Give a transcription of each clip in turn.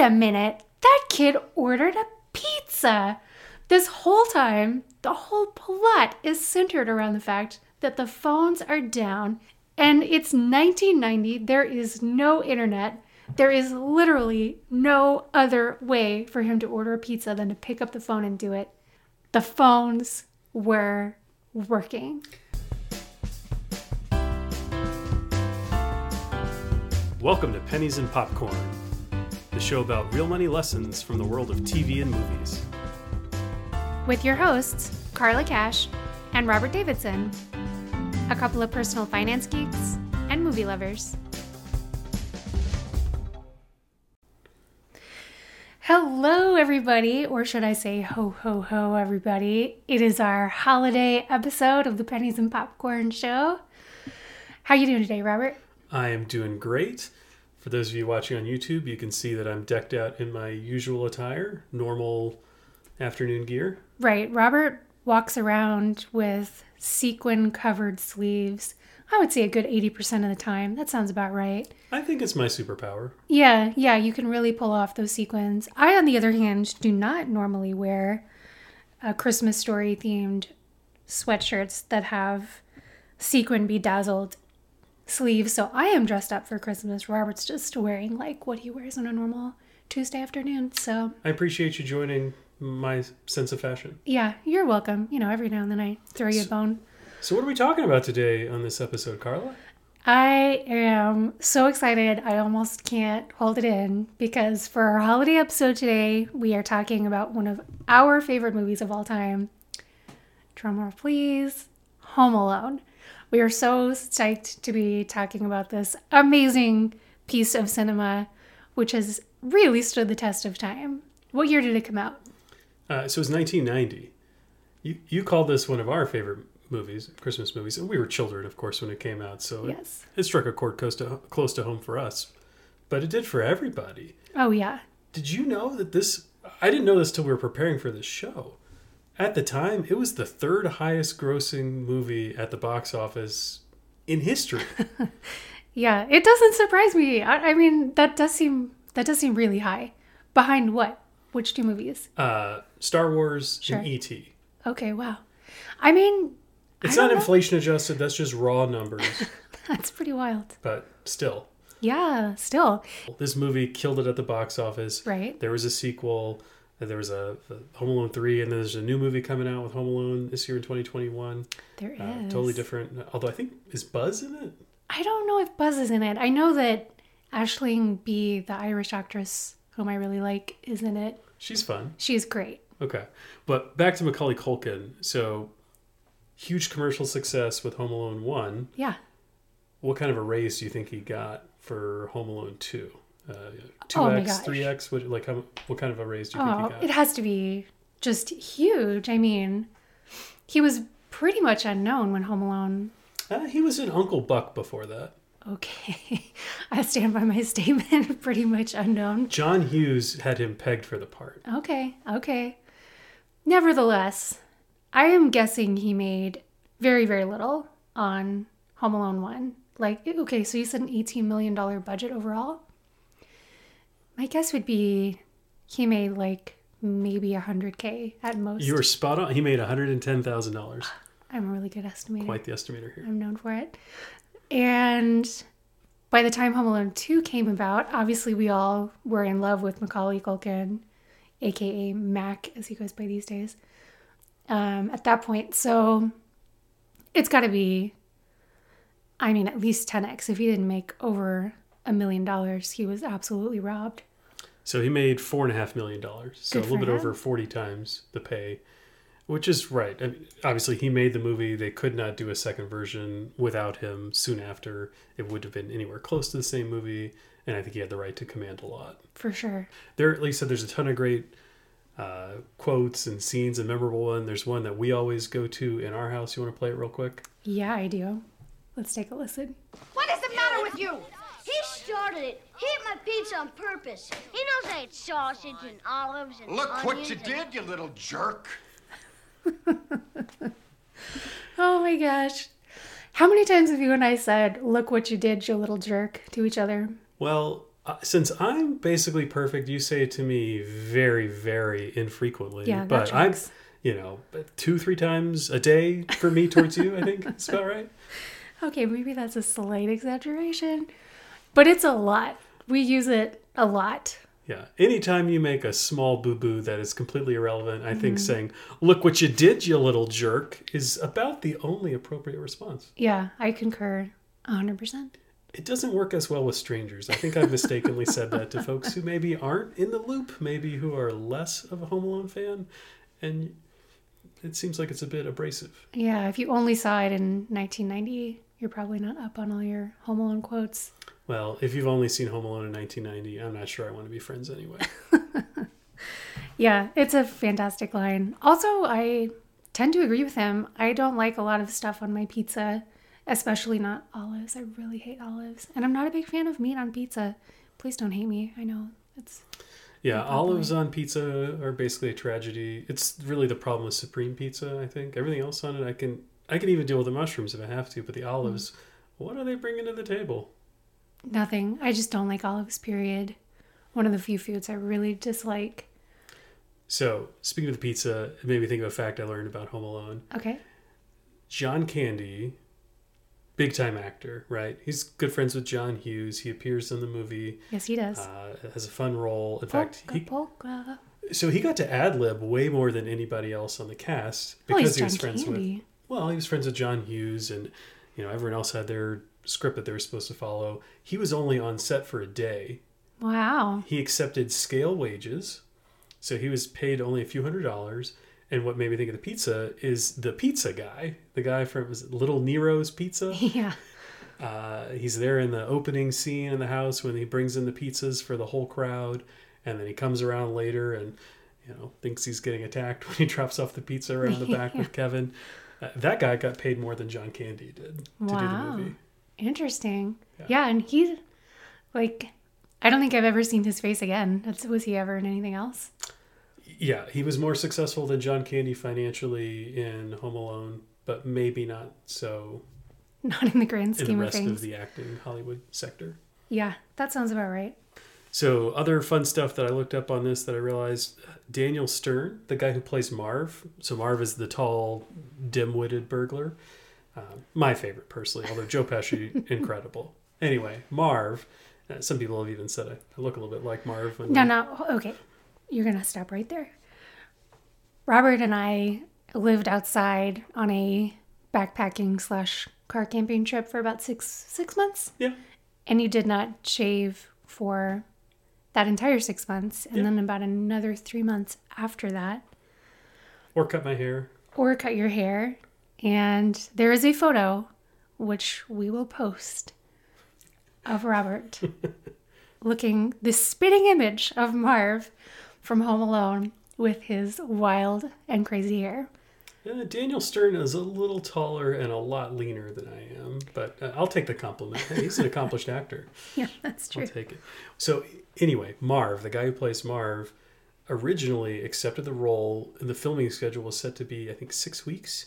wait a minute, that kid ordered a pizza. This whole time, the whole plot is centered around the fact that the phones are down and it's 1990. There is no internet. There is literally no other way for him to order a pizza than to pick up the phone and do it. The phones were working. Welcome to Pennies and Popcorn, the show about real money lessons from the world of TV and movies. With your hosts, Carla Cash and Robert Davidson, a couple of personal finance geeks and movie lovers. Hello, everybody, or should I say ho, ho, ho, everybody. It is our holiday episode of the Pennies and Popcorn Show. How you doing today, Robert? I am doing great. For those of you watching on YouTube, you can see that I'm decked out in my usual attire, normal afternoon gear. Right, Robert walks around with sequin covered sleeves. I would say a good 80% of the time. That sounds about right. I think it's my superpower. Yeah, yeah, you can really pull off those sequins. I, on the other hand, do not normally wear a Christmas story themed sweatshirts that have sequin bedazzled sleeves. So I am dressed up for Christmas. Robert's just wearing like what he wears on a normal Tuesday afternoon. So I appreciate you joining my sense of fashion. yeah, you're welcome. You know, every now and then I throw you a bone. So, what are we talking about today on this episode, Carla? I am so excited. I almost can't hold it in because for our holiday episode today, we are talking about one of our favorite movies of all time. Drumroll, please. Home Alone. We are so psyched to be talking about this amazing piece of cinema, which has really stood the test of time. What year did it come out? Uh, so, was 1990. You, you called this one of our favorite movies, Christmas movies. And we were children, of course, when it came out. So, it- Yes. it, struck a chord close to, close to home for us. But it did for everybody. Oh, yeah. Did you know that this? I didn't know this till we were preparing for this show. At the time, it was the third highest grossing movie at the box office in history. Yeah, it doesn't surprise me. I, I mean, that does seem that does seem really high. Behind what? Which two movies? uh, Star Wars Sure. and E.T. Okay, wow. I mean, It's I not don't know. inflation adjusted, that's just raw numbers. that's pretty wild. but still, Yeah, still. this movie killed it at the box office. Right. There was a sequel. There was a, a Home Alone 3, and then there's a new movie coming out with Home Alone this year in 2021. There is. Uh, totally different. Although I think, is Buzz in it? I don't know if Buzz is in it. I know that Aisling Bea, the Irish actress whom I really like, is in it. She's fun. She's great. Okay. But back to Macaulay Culkin. So, huge commercial success with Home Alone 1. Yeah. What kind of a raise do you think he got for Home Alone 2? Uh, 2x, Oh my gosh. 3x? What, like, how, what kind of a raise do you think Oh, he got? it has to be just huge. I mean, he was pretty much unknown when Home Alone Uh, he was in Uncle Buck before that. Okay. I stand by my statement. Pretty much unknown. John Hughes had him pegged for the part. Okay. Okay. Nevertheless, I am guessing he made very, very little on Home Alone 1. Like, okay, so you said an $18 million budget overall? My guess would be he made like maybe 100K at most. You were spot on. He made $110,000. I'm a really good estimator. Quite the estimator here. I'm known for it. And by the time Home Alone 2 came about, obviously we all were in love with Macaulay Culkin, aka Mac, as he goes by these days, um, at that point. So it's got to be, I mean, at least 10x. If he didn't make over a million dollars, he was absolutely robbed. So he made $4.5 million. So Good a little for bit him. over 40 times the pay, which is right. I mean, obviously, he made the movie. They could not do a second version without him soon after. It would have been anywhere close to the same movie. And I think he had the right to command a lot. For sure. there like I said there's a ton of great uh, quotes and scenes a memorable one there's one that we always go to in our house you want to play it real quick Yeah, I do. Let's take a listen. What is the matter with you? He started it. He ate my pizza on purpose. He knows I ate sausage and olives and Look what you and- did, you little jerk. Oh my gosh. How many times have you and I said, look what you did, you little jerk, to each other? well Uh, since I'm basically perfect, you say it to me very, very infrequently. Yeah, that but I'm, you know, two, three times a day for me towards you. I think that's about right. Okay, maybe that's a slight exaggeration, but it's a lot. We use it a lot. Yeah. Anytime you make a small boo boo that is completely irrelevant, I Mm-hmm. think saying, look what you did, you little jerk, is about the only appropriate response. Yeah, I concur 100%. It doesn't work as well with strangers. I think I've mistakenly said that to folks who maybe aren't in the loop, maybe who are less of a Home Alone fan. And it seems like it's a bit abrasive. Yeah, if you only saw it in 1990, you're probably not up on all your Home Alone quotes. Well, if you've only seen Home Alone in 1990, I'm not sure I want to be friends anyway. Yeah, it's a fantastic line. Also, I tend to agree with him. I don't like a lot of stuff on my pizza, especially not olives. I really hate olives. And I'm not a big fan of meat on pizza. Please don't hate me. I know it's Yeah, olives on pizza are basically a tragedy. It's really the problem with supreme pizza, I think. Everything else on it I can I can even deal with the mushrooms if I have to, but the hmm. olives, what are they bringing to the table? Nothing. I just don't like olives, period. One of the few foods I really dislike. So, speaking of the pizza, it made me think of a fact I learned about Home Alone. Okay. John Candy, big time actor, right? He's good friends with John Hughes. He appears in the movie, Yes, he does. uh, has a fun role. In fact, he, polka. so he got to ad lib way more than anybody else on the cast because he was John friends with well, he was friends with John Hughes, and you know everyone else had their script that they were supposed to follow. He was only on set for a day. Wow. He accepted scale wages, so he was paid only a few hundred dollars. And what made me think of the pizza is the pizza guy, the guy from was it Little Nero's Pizza. Yeah. Uh, he's there in the opening scene in the house when he brings in the pizzas for the whole crowd, and then he comes around later and you know thinks he's getting attacked when he drops off the pizza around the back with Kevin. Uh, that guy got paid more than John Candy did to do the movie. Interesting. Yeah. Yeah. and he, like, I don't think I've ever seen his face again. That's, was he ever in anything else? Yeah, he was more successful than John Candy financially in Home Alone, but maybe not so Not in the grand in the scheme of rest things. of the acting Hollywood sector. Yeah, that sounds about right. So, other fun stuff that I looked up on this that I realized Daniel Stern, the guy who plays Marv. So, Marv is the tall, dim witted burglar. Uh, my favorite, personally, although Joe Pesci, incredible. Anyway, Marv, uh, some people have even said I, I look a little bit like Marv. When No, no, okay. You're going to stop right there. Robert and I lived outside on a backpacking slash car camping trip for about six six months, Yeah. and you did not shave for that entire six months, and Yeah. then about another three months after that, Or cut my hair. or cut your hair. And there is a photo, which we will post, of Robert looking the spitting image of Marv from Home Alone with his wild and crazy hair. Uh, Daniel Stern is a little taller and a lot leaner than I am, but uh, I'll take the compliment. Hey, he's an accomplished actor. Yeah, that's true. I'll take it. So anyway, Marv, the guy who plays Marv, originally accepted the role, and the filming schedule was set to be, I think, six weeks.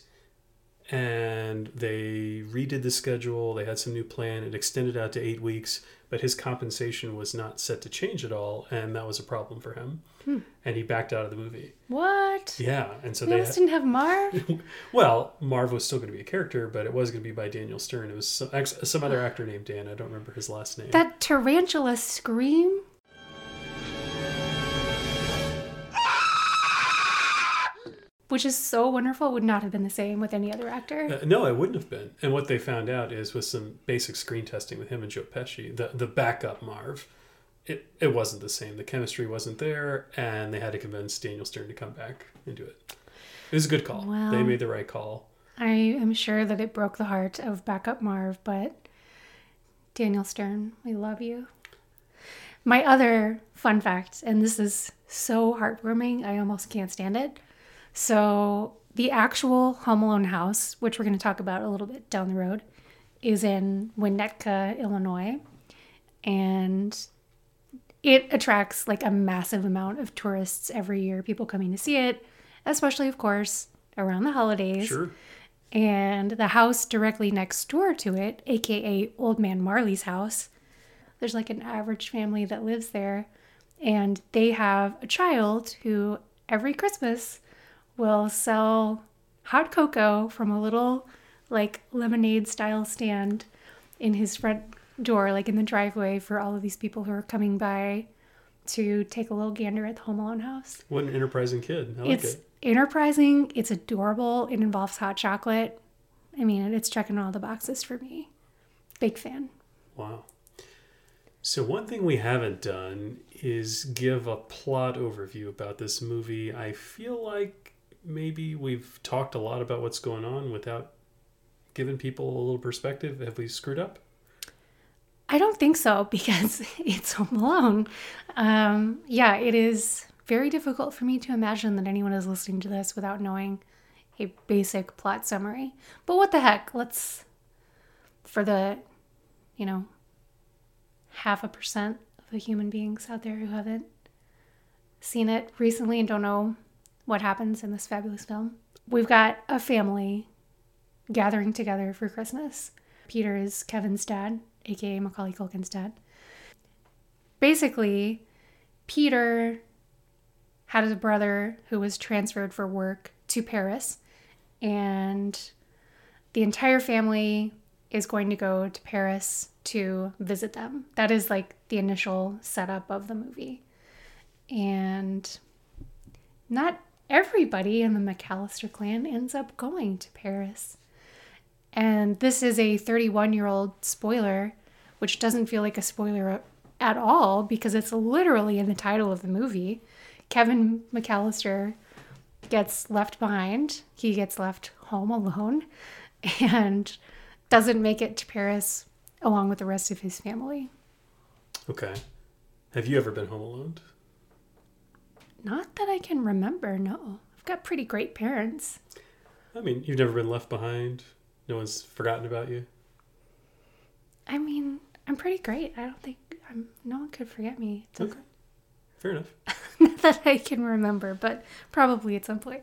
And they redid the schedule. They had some new plan. It extended out to eight weeks, but his compensation was not set to change at all, and that was a problem for him. Hmm. And he backed out of the movie. What? Yeah, and so they almost didn't have Marv? well, Marv was still going to be a character, but it was going to be by Daniel Stern. It was some, some other actor named Dan. I don't remember his last name. that tarantula scream? Which is so wonderful, would not have been the same with any other actor. Uh, no, it wouldn't have been. And what they found out is with some basic screen testing with him and Joe Pesci, the the backup Marv, it, it wasn't the same. The chemistry wasn't there, and they had to convince Daniel Stern to come back and do it. It was a good call. Wow. They made the right call. I am sure that it broke the heart of backup Marv, but Daniel Stern, we love you. My other fun fact, and this is so heartwarming, I almost can't stand it. So, the actual Home Alone house, which we're going to talk about a little bit down the road, is in Winnetka, Illinois. And it attracts like a massive amount of tourists every year, people coming to see it, especially, of course, around the holidays. Sure. And the house directly next door to it, aka Old Man Marley's house, There's like an average family that lives there, and they have a child who every Christmas will sell hot cocoa from a little like lemonade style stand in his front door, like in the driveway for all of these people who are coming by to take a little gander at the Home Alone house. What an enterprising kid. I like it's it. enterprising, it's adorable, it involves hot chocolate. I mean, it's checking all the boxes for me. Big fan. Wow. So, one thing we haven't done is give a plot overview about this movie. I feel like maybe we've talked a lot about what's going on without giving people a little perspective. Have we screwed up? I don't think so because it's Home Alone. Um, yeah, it is very difficult for me to imagine that anyone is listening to this without knowing a basic plot summary. But what the heck? Let's, for the, you know, half a percent of the human beings out there who haven't seen it recently and don't know what happens in this fabulous film. We've got a family gathering together for Christmas. Peter is Kevin's dad, aka Macaulay Culkin's dad. Basically, Peter had a brother who was transferred for work to Paris, and the entire family is going to go to Paris to visit them. That is like the initial setup of the movie. And not everybody in the McCallister clan ends up going to Paris. And this is a 31 year old spoiler, which doesn't feel like a spoiler at all because it's literally in the title of the movie. Kevin McCallister gets left behind, he gets left home alone, and doesn't make it to Paris along with the rest of his family. Okay. Have you ever been home alone? Not that I can remember, no. I've got pretty great parents. I mean, you've never been left behind. No one's forgotten about you. I mean, I'm pretty great. I don't think I'm. No one could forget me. It's Okay. Fair enough. Not that I can remember, but probably at some point.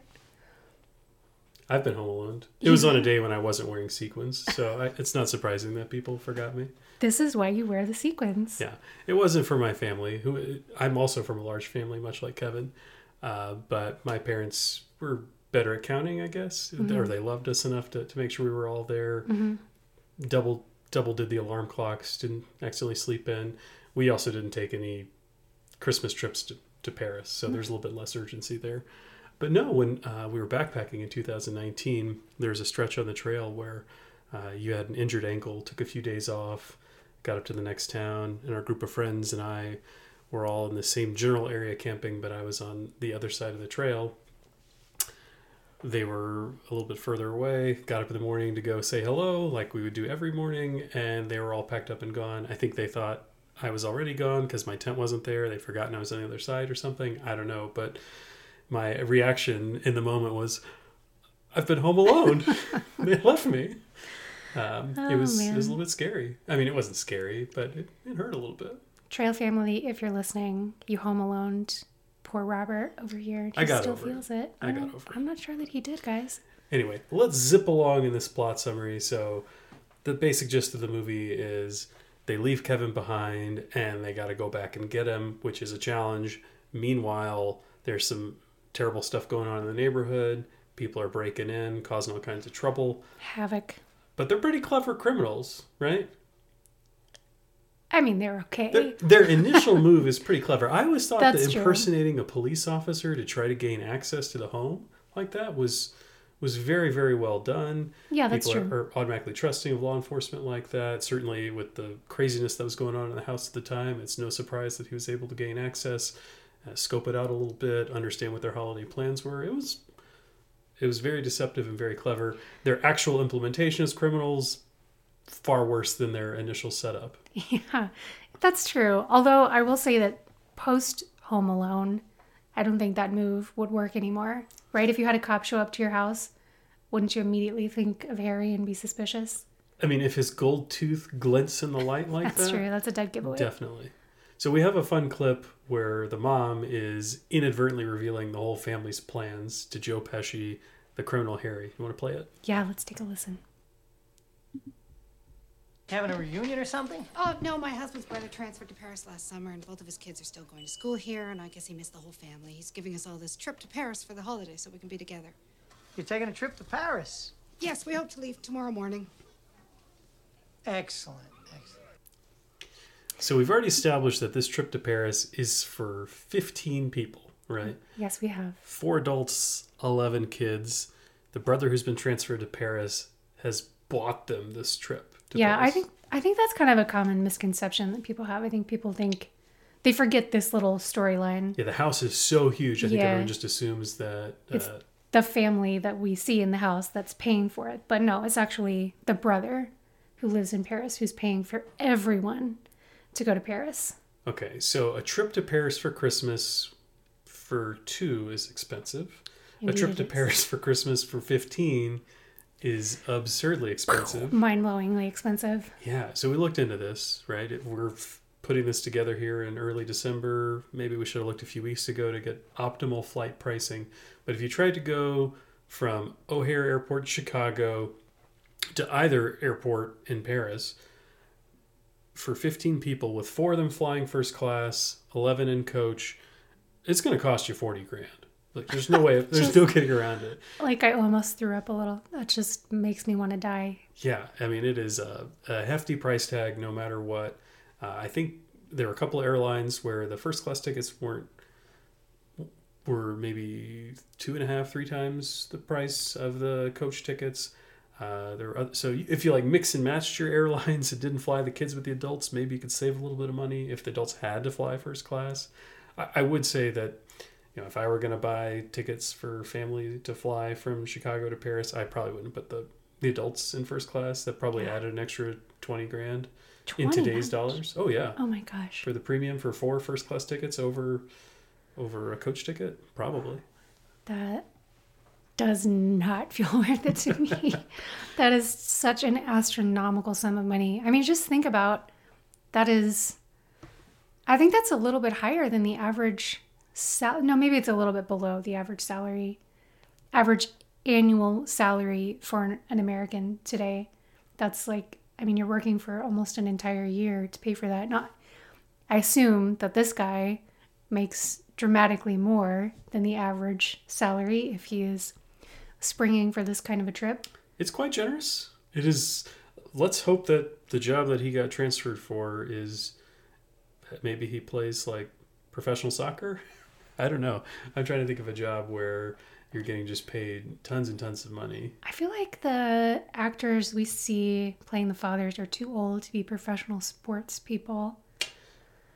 I've been home alone. It was on a day when I wasn't wearing sequins, so I, it's not surprising that people forgot me. This is why you wear the sequins. Yeah, it wasn't for my family. Who I'm also from a large family, much like Kevin. Uh, but my parents were better at counting, I guess, or they loved us enough to, to make sure we were all there. Double double did the alarm clocks. Didn't accidentally sleep in. We also didn't take any Christmas trips to, to Paris, so there's a little bit less urgency there. But no, when uh, we were backpacking in 2019, there was a stretch on the trail where uh, you had an injured ankle, took a few days off, got up to the next town, and our group of friends and I were all in the same general area camping, but I was on the other side of the trail. They were a little bit further away, got up in the morning to go say hello, like we would do every morning, and they were all packed up and gone. I think they thought I was already gone because my tent wasn't there. They'd forgotten I was on the other side or something. I don't know, but my reaction in the moment was, "I've been home alone. they left me." Um, it Oh, was it was a little bit scary. I mean, it wasn't scary, but it, it hurt a little bit. Trail family, if you're listening, you home alone. Poor Robert over here. He I got still over it. feels it. I got over it. I'm not sure that he did, guys. Anyway, let's zip along in this plot summary. So, the basic gist of the movie is they leave Kevin behind and they got to go back and get him, which is a challenge. Meanwhile, there's some terrible stuff going on in the neighborhood. People are breaking in, causing all kinds of trouble. Havoc. But they're pretty clever criminals, right? I mean, they're okay. Their, their initial move is pretty clever. I always thought That's that true. impersonating a police officer to try to gain access to the home like that was was very very well done. Yeah, that's People true. Are, are automatically trusting of law enforcement like that. Certainly, with the craziness that was going on in the house at the time, it's no surprise that he was able to gain access, uh, scope it out a little bit, understand what their holiday plans were. It was it was very deceptive and very clever. Their actual implementation as criminals far worse than their initial setup. Yeah, that's true. Although I will say that post Home Alone, I don't think that move would work anymore. Right? If you had a cop show up to your house, wouldn't you immediately think of Harry and be suspicious? I mean, if his gold tooth glints in the light like That's that, true. That's a dead giveaway. definitely. So we have a fun clip where the mom is inadvertently revealing the whole family's plans to Joe Pesci, the criminal Harry. You want to play it? yeah, let's take a listen. Having a reunion or something? Oh, no, my husband's brother transferred to Paris last summer, and both of his kids are still going to school here, and I guess he missed the whole family. He's giving us all this trip to Paris for the holiday so we can be together. You're taking a trip to Paris. Yes, we hope to leave tomorrow morning. Excellent. So we've already established that this trip to Paris is for 15 people, right? Yes, we have. Four adults, 11 kids. The brother who's been transferred to Paris has bought them this trip. To yeah, I think I think that's kind of a common misconception that people have. I think people think they forget this little storyline. Yeah, the house is so huge. I think Yeah. everyone just assumes that. It's Uh, the family that we see in the house that's paying for it. But no, it's actually the brother who lives in Paris who's paying for everyone to go to Paris. okay, so a trip to Paris for Christmas for two is expensive. a trip to. Paris for Christmas for 15 is absurdly expensive. Mind blowingly expensive. Yeah, so we looked into this, right? It- We're f- putting this together here in early December. Maybe we should have looked a few weeks ago to get optimal flight pricing. But if you tried to go from O'Hare Airport, Chicago, to either airport in Paris, for 15 people, with four of them flying first class, 11 in coach, it's going to cost you 40 grand. Like, there's no way, there's no getting around it. Like I almost threw up a little. That just makes me want to die. Yeah, I mean it is a, a hefty price tag, no matter what. Uh, I think there were a couple of airlines where the first class tickets weren't were maybe two and a half, three times the price of the coach tickets. Uh, there were oth- so if you like mix and matched your airlines and didn't fly the kids with the adults, maybe you could save a little bit of money if the adults had to fly first class. I, I would say that you know if I were going to buy tickets for family to fly from Chicago to Paris, I probably wouldn't put the the adults in first class. That probably added an extra twenty grand in today's dollars. Oh yeah, Oh my gosh. for the premium for four first class tickets over over a coach ticket, probably. That does not feel worth it to me. that is such an astronomical sum of money. I mean, just think about that is I think that's a little bit higher than the average sal- no, maybe it's a little bit below the average salary average annual salary for an, an American today. That's like I mean, you're working for almost an entire year to pay for that. Not I assume that this guy makes dramatically more than the average salary if he is springing for this kind of a trip. It's quite generous. It is. Let's hope that the job that he got transferred for is maybe he plays like professional soccer. I don't know. I'm trying to think of a job where you're getting just paid tons and tons of money. I feel like the actors we see playing the fathers are too old to be professional sports people.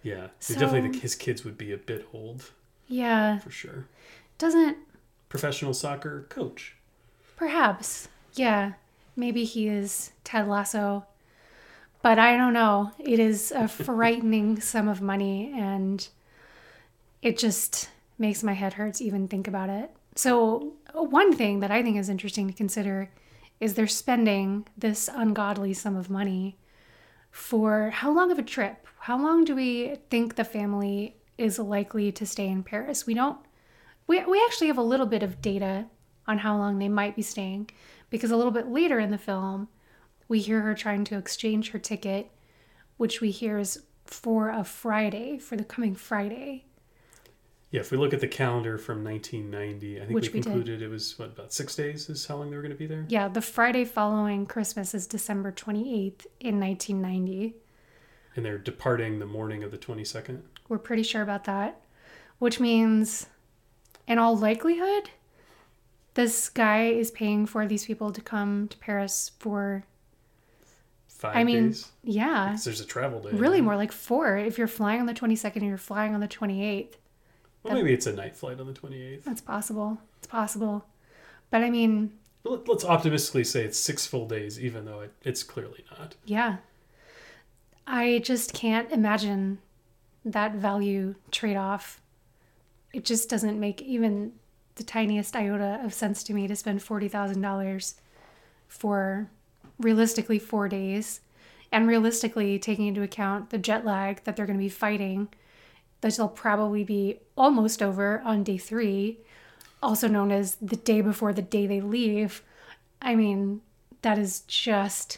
Yeah, So- definitely the, his kids would be a bit old Yeah, for sure. doesn't Professional soccer coach. perhaps. Yeah, maybe he is Ted Lasso. But I don't know. It is a frightening sum of money and it just makes my head hurt to even think about it. So, one thing that I think is interesting to consider is they're spending this ungodly sum of money for how long of a trip? How long do we think the family is likely to stay in Paris? We don't we, we actually have a little bit of data on how long they might be staying because a little bit later in the film we hear her trying to exchange her ticket which we hear is for a Friday for the coming Friday Yeah, if we look at the calendar from 1990, I think Which we concluded it was what about six days is how long they were going to be there. yeah the Friday following Christmas is December 28th in 1990 And they're departing the morning of the 22nd. We're pretty sure about that. Which means, in all likelihood, this guy is paying for these people to come to Paris for, Five I mean, days. yeah, 'Cause there's a travel day. really more like four. If you're flying on the 22nd and you're flying on the 28th, Well, maybe it's a night flight on the 28th. that's possible. It's possible. But I mean, let- Let's optimistically say it's six full days, even though it, it's clearly not. yeah. I just can't imagine that value trade off. It just doesn't make even the tiniest iota of sense to me to spend $40,000 for realistically four days and realistically taking into account the jet lag that they're going to be fighting. that they'll probably be almost over on day three, also known as the day before the day they leave. I mean, that is just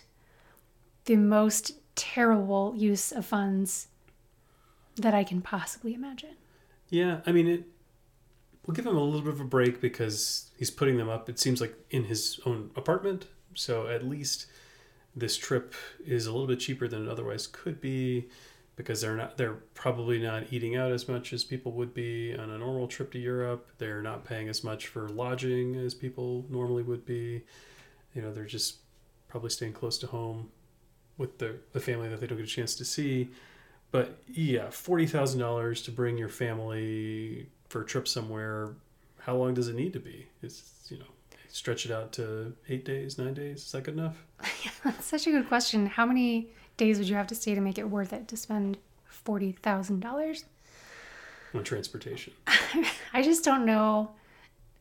the most terrible use of funds that I can possibly imagine. Yeah, I mean, it. We'll give him a little bit of a break because he's putting them up. It seems like in his own apartment, so at least this trip is a little bit cheaper than it otherwise could be because they're not they're probably not eating out as much as people would be on a normal trip to Europe. They're not paying as much for lodging as people normally would be. You know, they're just probably staying close to home with the the family that they don't get a chance to see. But yeah, forty thousand dollars to bring your family for a trip somewhere. How long does it need to be? It's you know stretch it out to eight days, nine days. Is that good enough? That's such a good question. How many days would you have to stay to make it worth it to spend forty thousand dollars? on transportation. I just don't know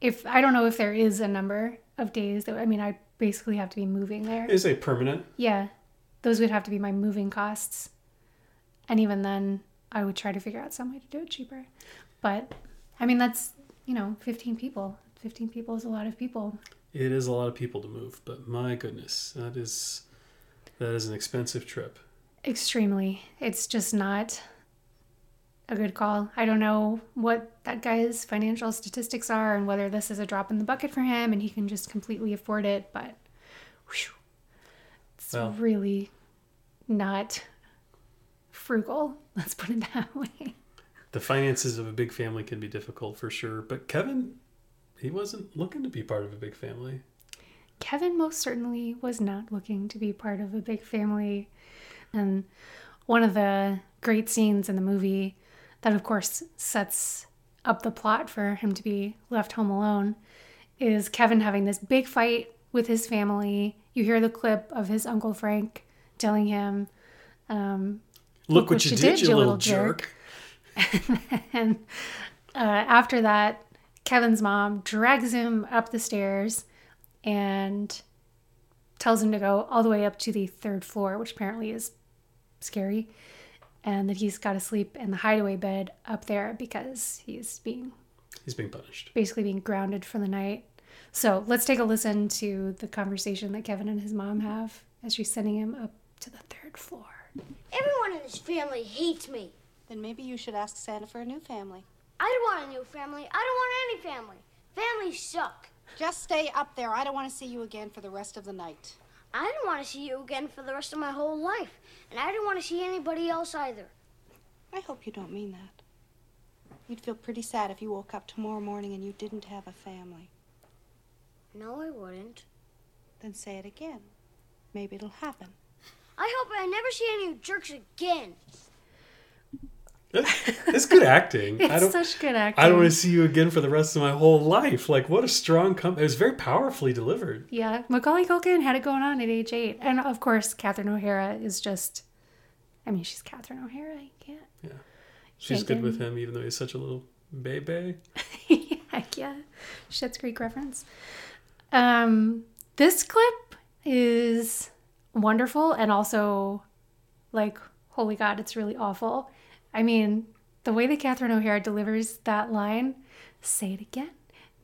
if I don't know if there is a number of days that I mean I basically have to be moving there. Is a permanent? Yeah. Those would have to be my moving costs. And even then I would try to figure out some way to do it cheaper. But I mean that's, you know, 15 people. 15 people is a lot of people. It is a lot of people to move, but my goodness, that is that is an expensive trip. Extremely. It's just not a good call. I don't know what that guy's financial statistics are and whether this is a drop in the bucket for him and he can just completely afford it, but whew, it's Well. really not frugal. Let's put it that way. The finances of a big family can be difficult for sure, but Kevin, he wasn't looking to be part of a big family. Kevin most certainly was not looking to be part of a big family. And one of the great scenes in the movie that, of course, sets up the plot for him to be left home alone is Kevin having this big fight with his family. You hear the clip of his Uncle Frank telling him, um, Look, what, you did, you little jerk. and uh, after that, Kevin's mom drags him up the stairs and tells him to go all the way up to the third floor, which apparently is scary, and that he's got to sleep in the hideaway bed up there because he's being He's being punished. basically being grounded for the night. So let's take a listen to the conversation that Kevin and his mom have as she's sending him up to the third floor. Everyone in this family hates me. Then maybe you should ask Santa for a new family. I don't want a new family. I don't want any family. Families suck. Just stay up there. I don't want to see you again for the rest of the night. I don't want to see you again for the rest of my whole life. And I don't want to see anybody else either. I hope you don't mean that. You'd feel pretty sad if you woke up tomorrow morning and you didn't have a family. No, I wouldn't. Then say it again. Maybe it'll happen. I hope I never see any jerks again. It's good acting. I It's don't. such good acting. I don't want to see you again for the rest of my whole life. Like, what a strong com It was very powerfully delivered. Yeah, Macaulay Culkin had it going on at age eight, and of course, Catherine O'Hara is just. I mean, she's Catherine O'Hara. You can't. She's Can't good with him, even though he's such a little baby. Heck yeah, Schitt's Creek reference. Um, this clip is wonderful and also, like, holy God, it's really awful. I mean, the way that Catherine O'Hara delivers that line, say it again,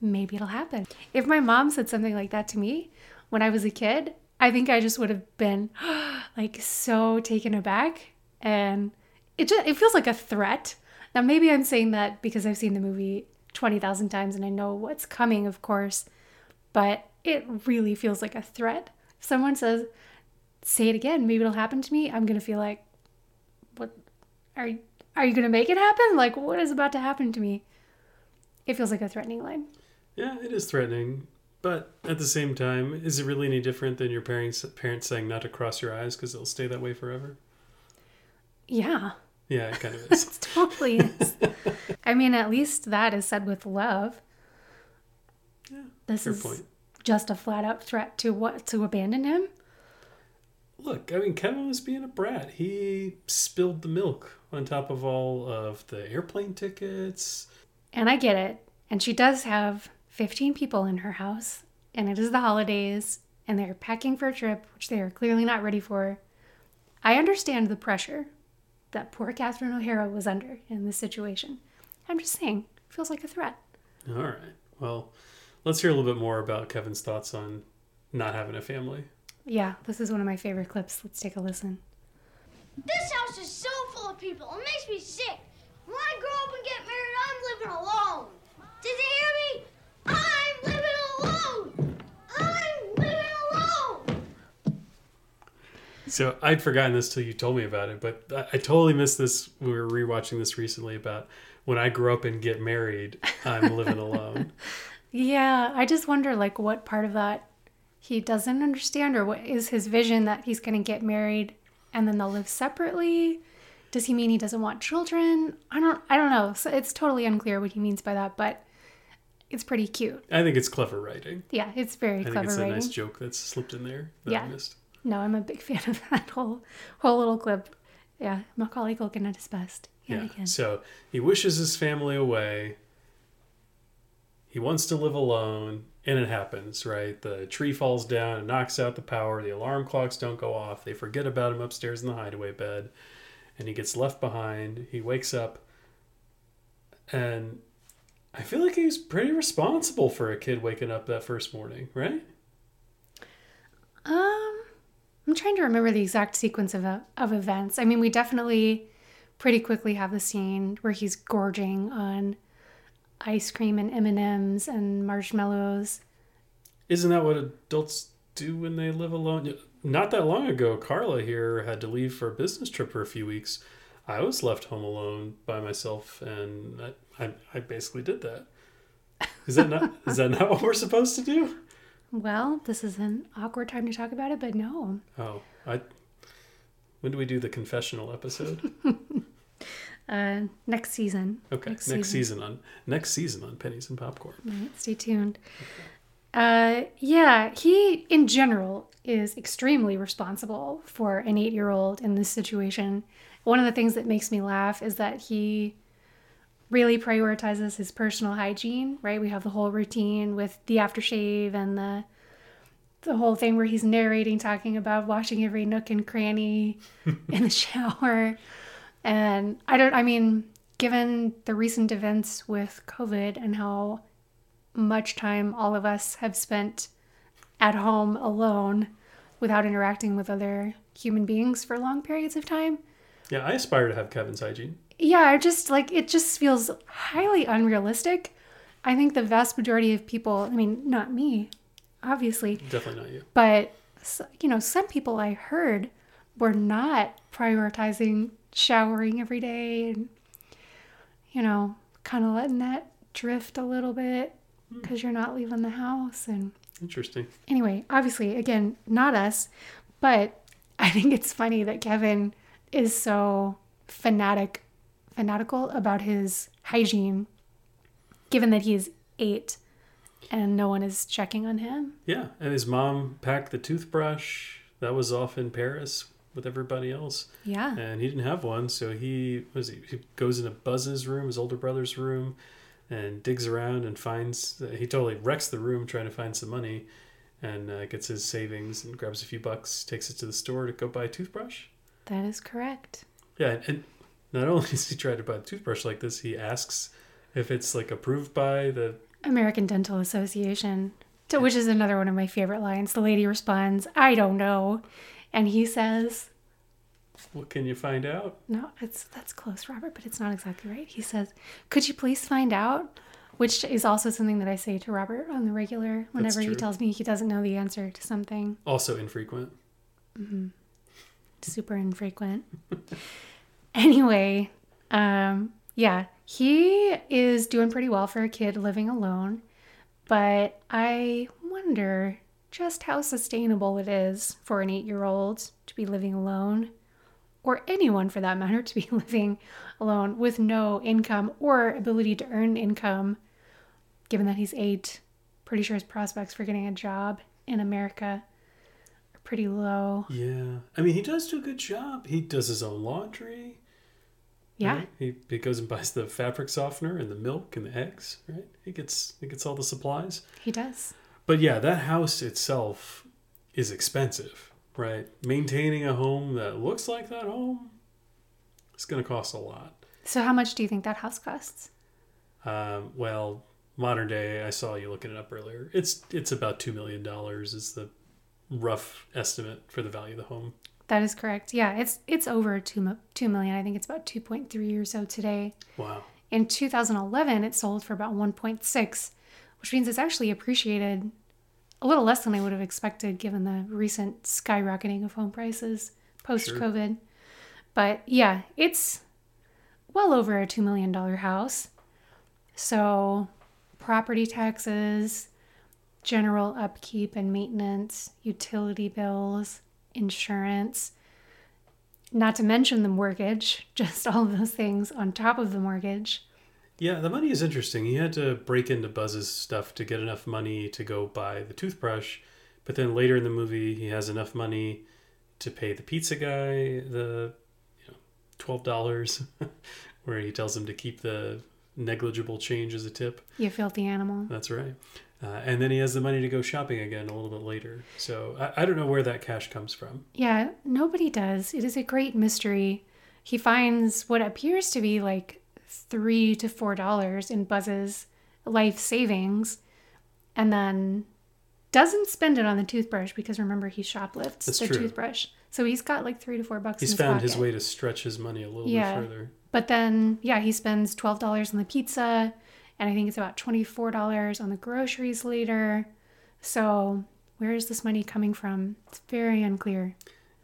maybe it'll happen. If my mom said something like that to me when I was a kid, I think I just would have been like so taken aback and it just it feels like a threat. Now maybe I'm saying that because I've seen the movie 20,000 times and I know what's coming, of course, but it really feels like a threat. If someone says, "Say it again, maybe it'll happen to me," I'm going to feel like what are you, are you going to make it happen? Like what is about to happen to me? It feels like a threatening line. Yeah, it is threatening. But at the same time, is it really any different than your parents parents saying not to cross your eyes because it'll stay that way forever? Yeah. Yeah, it kind of is. It totally is. I mean, at least that is said with love. Yeah, This fair is point. just a flat out threat to what to abandon him. Look, I mean, Kevin was being a brat. He spilled the milk on top of all of the airplane tickets. And I get it. And she does have 15 people in her house, and it is the holidays, and they're packing for a trip, which they are clearly not ready for. I understand the pressure that poor Catherine O'Hara was under in this situation. I'm just saying, it feels like a threat. All right. Well, let's hear a little bit more about Kevin's thoughts on not having a family. Yeah, this is one of my favorite clips. Let's take a listen. This house is so full of people. It makes me sick. When I grow up and get married, I'm living alone. Did you hear me? I'm living alone. I'm living alone. So I'd forgotten this till you told me about it, but I, I totally missed this. We were rewatching this recently about when I grow up and get married, I'm living alone. Yeah, I just wonder like what part of that he doesn't understand or what is his vision that he's going to get married and then they'll live separately? Does he mean he doesn't want children? I don't I don't know. So it's totally unclear what he means by that, but it's pretty cute. I think it's clever writing. Yeah, it's very I think clever it's a nice joke that's slipped in there that I Yeah. missed. No, I'm a big fan of that whole whole little clip. Yeah, Macaulay Culkin at his best. Yeah. again. So he wishes his family away. He wants to live alone, and it happens, right? The tree falls down and knocks out the power. The alarm clocks don't go off. They forget about him upstairs in the hideaway bed, and he gets left behind. He wakes up, and I feel like he's pretty responsible for a kid waking up that first morning, right? Um, I'm trying to remember the exact sequence of of events. I mean, we definitely pretty quickly have the scene where he's gorging on ice cream and M and M's and marshmallows. Isn't that what adults do when they live alone? Not that long ago, Carla here had to leave for a business trip for a few weeks. I was left home alone by myself, and I, I, I basically did that. Is that not is that not what we're supposed to do? Well, this is an awkward time to talk about it, but no. Oh, I. When do we do the confessional episode? Uh, next season. Okay, next, season. on next season on pennies and popcorn. Right, stay tuned. Uh, yeah, he in general is extremely responsible for an eight year old in this situation. One of the things that makes me laugh is that he really prioritizes his personal hygiene, right? We have the whole routine with the aftershave and the the whole thing where he's narrating talking about washing every nook and cranny in the shower. And I don't I mean, given the recent events with COVID and how much time all of us have spent at home alone without interacting with other human beings for long periods of time. Yeah, I aspire to have Kevin's hygiene. Yeah, I just like it just feels highly unrealistic. I think the vast majority of people, I mean, not me, obviously, Definitely not you. but you know, some people I heard were not prioritizing showering every day and you know, kind of letting that drift a little bit hmm. because you're not leaving the house and Interesting. anyway, obviously, again, not us, but I think it's funny that Kevin is so fanatic, fanatical about his hygiene, given that he's eight and no one is checking on him. Yeah, and his mom packed the toothbrush that was off in Paris with everybody else. Yeah, and he didn't have one, so he was he, he goes into Buzz's room, his older brother's room, and digs around and finds he totally wrecks the room trying to find some money, and uh, gets his savings and grabs a few bucks, takes it to the store to go buy a toothbrush. that is correct. Yeah, and not only does he try to buy a toothbrush like this, he asks if it's like approved by the American Dental Association, to which is another one of my favorite lines. The lady responds, I don't know. And he says, what can you find out? No, it's that's close, Robert, but it's not exactly right. He says, "Could you please find out?" Which is also something that I say to Robert on the regular whenever he tells me he doesn't know the answer to something Also infrequent. super infrequent. anyway, um, yeah, he is doing pretty well for a kid living alone, but I wonder just how sustainable it is for an eight-year-old to be living alone or anyone for that matter to be living alone with no income or ability to earn income, given that he's eight. Pretty sure his prospects for getting a job in America are pretty low. Yeah, I mean he does do a good job. He does his own laundry. Yeah. Right? He, he goes and buys the fabric softener and the milk and the eggs, right? He gets he gets all the supplies. He does. But yeah, that house itself is expensive, right? Maintaining a home that looks like that home is going to cost a lot. So, how much do you think that house costs? Um, well, modern day, I saw you looking it up earlier. It's it's about two million dollars is the rough estimate for the value of the home. That is correct. Yeah, it's it's over two two million. I think it's about two point three or so today. Wow. In 2011, it sold for about 1.6, which means it's actually appreciated a little less than I would have expected given the recent skyrocketing of home prices post COVID. But yeah, it's well over a $2 million house. So, property taxes, general upkeep and maintenance, utility bills, insurance, not to mention the mortgage, just all of those things on top of the mortgage. Yeah, the money is interesting. He had to break into Buzz's stuff to get enough money to go buy the toothbrush, but then later in the movie, he has enough money to pay the pizza guy the you know twelve dollars, where he tells him to keep the negligible change as a tip. You filthy animal. That's right. Uh, and then he has the money to go shopping again a little bit later. So I, I don't know where that cash comes from. Yeah, nobody does. It is a great mystery. He finds what appears to be like three to four dollars in Buzz's life savings and then doesn't spend it on the toothbrush because remember he shoplifts That's the true. toothbrush. So he's got like three to four bucks He's in his found pocket. his way to stretch his money a little Yeah. bit further. But then, yeah, he spends twelve dollars on the pizza, and I think it's about twenty four dollars on the groceries later. So where is this money coming from? It's very unclear.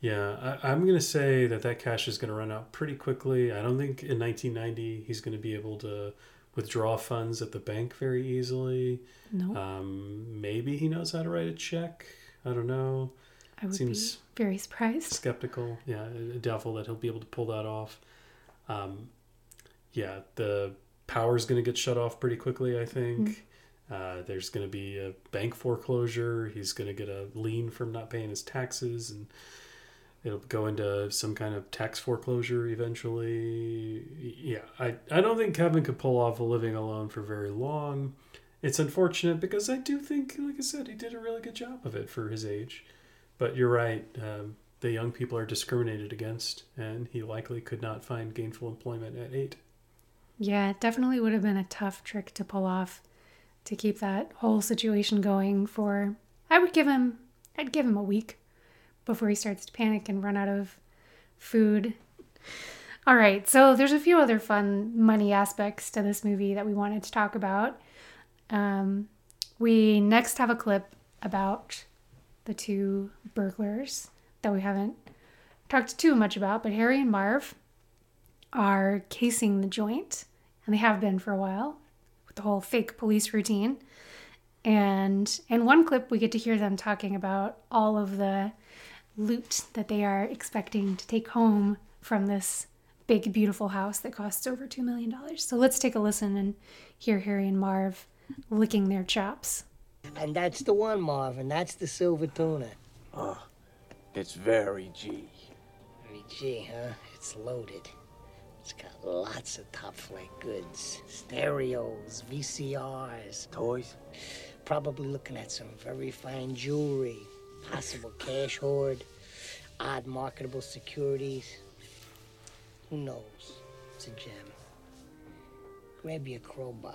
Yeah, I, I'm going to say that that cash is going to run out pretty quickly. I don't think in 1990 he's going to be able to withdraw funds at the bank very easily. No, Um, maybe he knows how to write a check. I don't know. I would seems- be very surprised. Skeptical. Yeah, doubtful that he'll be able to pull that off. Um, yeah, the power's going to get shut off pretty quickly, I think. Uh, there's going to be a bank foreclosure. He's going to get a lien from not paying his taxes, and it'll go into some kind of tax foreclosure eventually. Yeah, I, I don't think Kevin could pull off a living alone for very long. It's unfortunate because I do think, like I said, he did a really good job of it for his age. But you're right. Um, the young people are discriminated against, and he likely could not find gainful employment at eight. Yeah, it definitely would have been a tough trick to pull off to keep that whole situation going for I would give him I'd give him a week before he starts to panic and run out of food. All right, so there's a few other fun money aspects to this movie that we wanted to talk about. Um, we next have a clip about the two burglars that we haven't talked too much about, but Harry and Marv are casing the joint, and they have been for a while with the whole fake police routine. And in one clip, we get to hear them talking about all of the loot that they are expecting to take home from this big, beautiful house that costs over $2 million. So let's take a listen and hear Harry and Marv licking their chops. And that's the one, Marvin. That's the silver tuna. Oh, it's very G. Very G, huh? It's loaded. It's got lots of top flight goods. Stereos, VCRs. Toys? Probably looking at some very fine jewelry. Possible cash hoard. Odd marketable securities. Who knows? It's a gem. Grab your crowbar.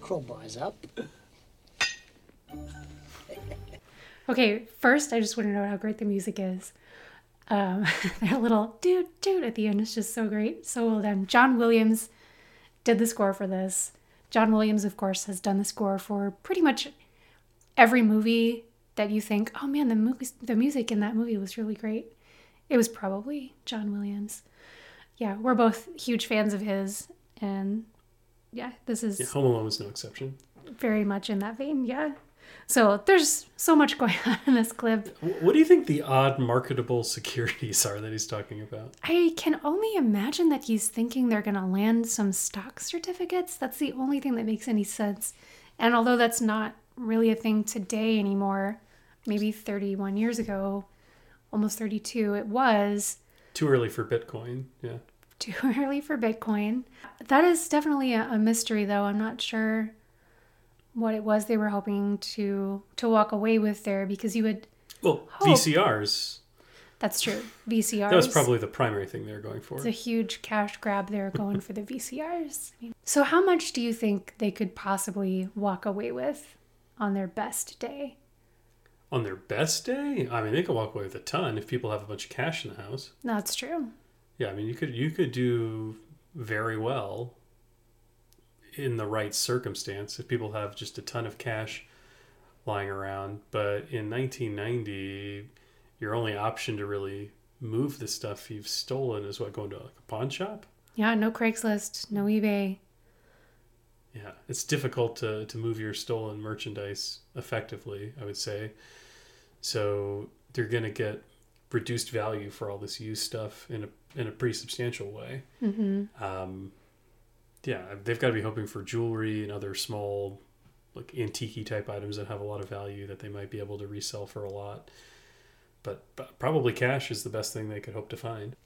Crowbar's up. Okay, first, I just want to know how great the music is. Um, that little dude, dude at the end is just so great. So well done. John Williams did the score for this. John Williams, of course, has done the score for pretty much every movie that you think, oh man, the movie, the music in that movie was really great. It was probably John Williams. Yeah, we're both huge fans of his, and yeah, this is Yeah, Home Alone was no exception. very much in that vein. Yeah. So there's so much going on in this clip. What do you think the odd marketable securities are that he's talking about? I can only imagine that he's thinking they're going to land some stock certificates. That's the only thing that makes any sense. And although that's not really a thing today anymore, maybe 31 years ago, almost 32, it was Too early for Bitcoin. Yeah. too early for Bitcoin. That is definitely a, a mystery, though. I'm not sure what it was they were hoping to to walk away with there because you would Well, Hope. VCRs. that's true VCRs That was probably the primary thing they were going for. It's a huge cash grab there going for the VCRs. So, how much do you think they could possibly walk away with on their best day? on their best day, I mean, they could walk away with a ton if people have a bunch of cash in the house. That's true. Yeah, I mean, you could you could do very well in the right circumstance if people have just a ton of cash lying around. But in 1990, your only option to really move the stuff you've stolen is what going to like a pawn shop. Yeah, no Craigslist, no eBay. Yeah, it's difficult to to move your stolen merchandise effectively. I would say, so they're gonna get reduced value for all this used stuff in a in a pretty substantial way. Mm-hmm. Um, yeah, they've got to be hoping for jewelry and other small, like antique type items that have a lot of value that they might be able to resell for a lot. But, but probably cash is the best thing they could hope to find.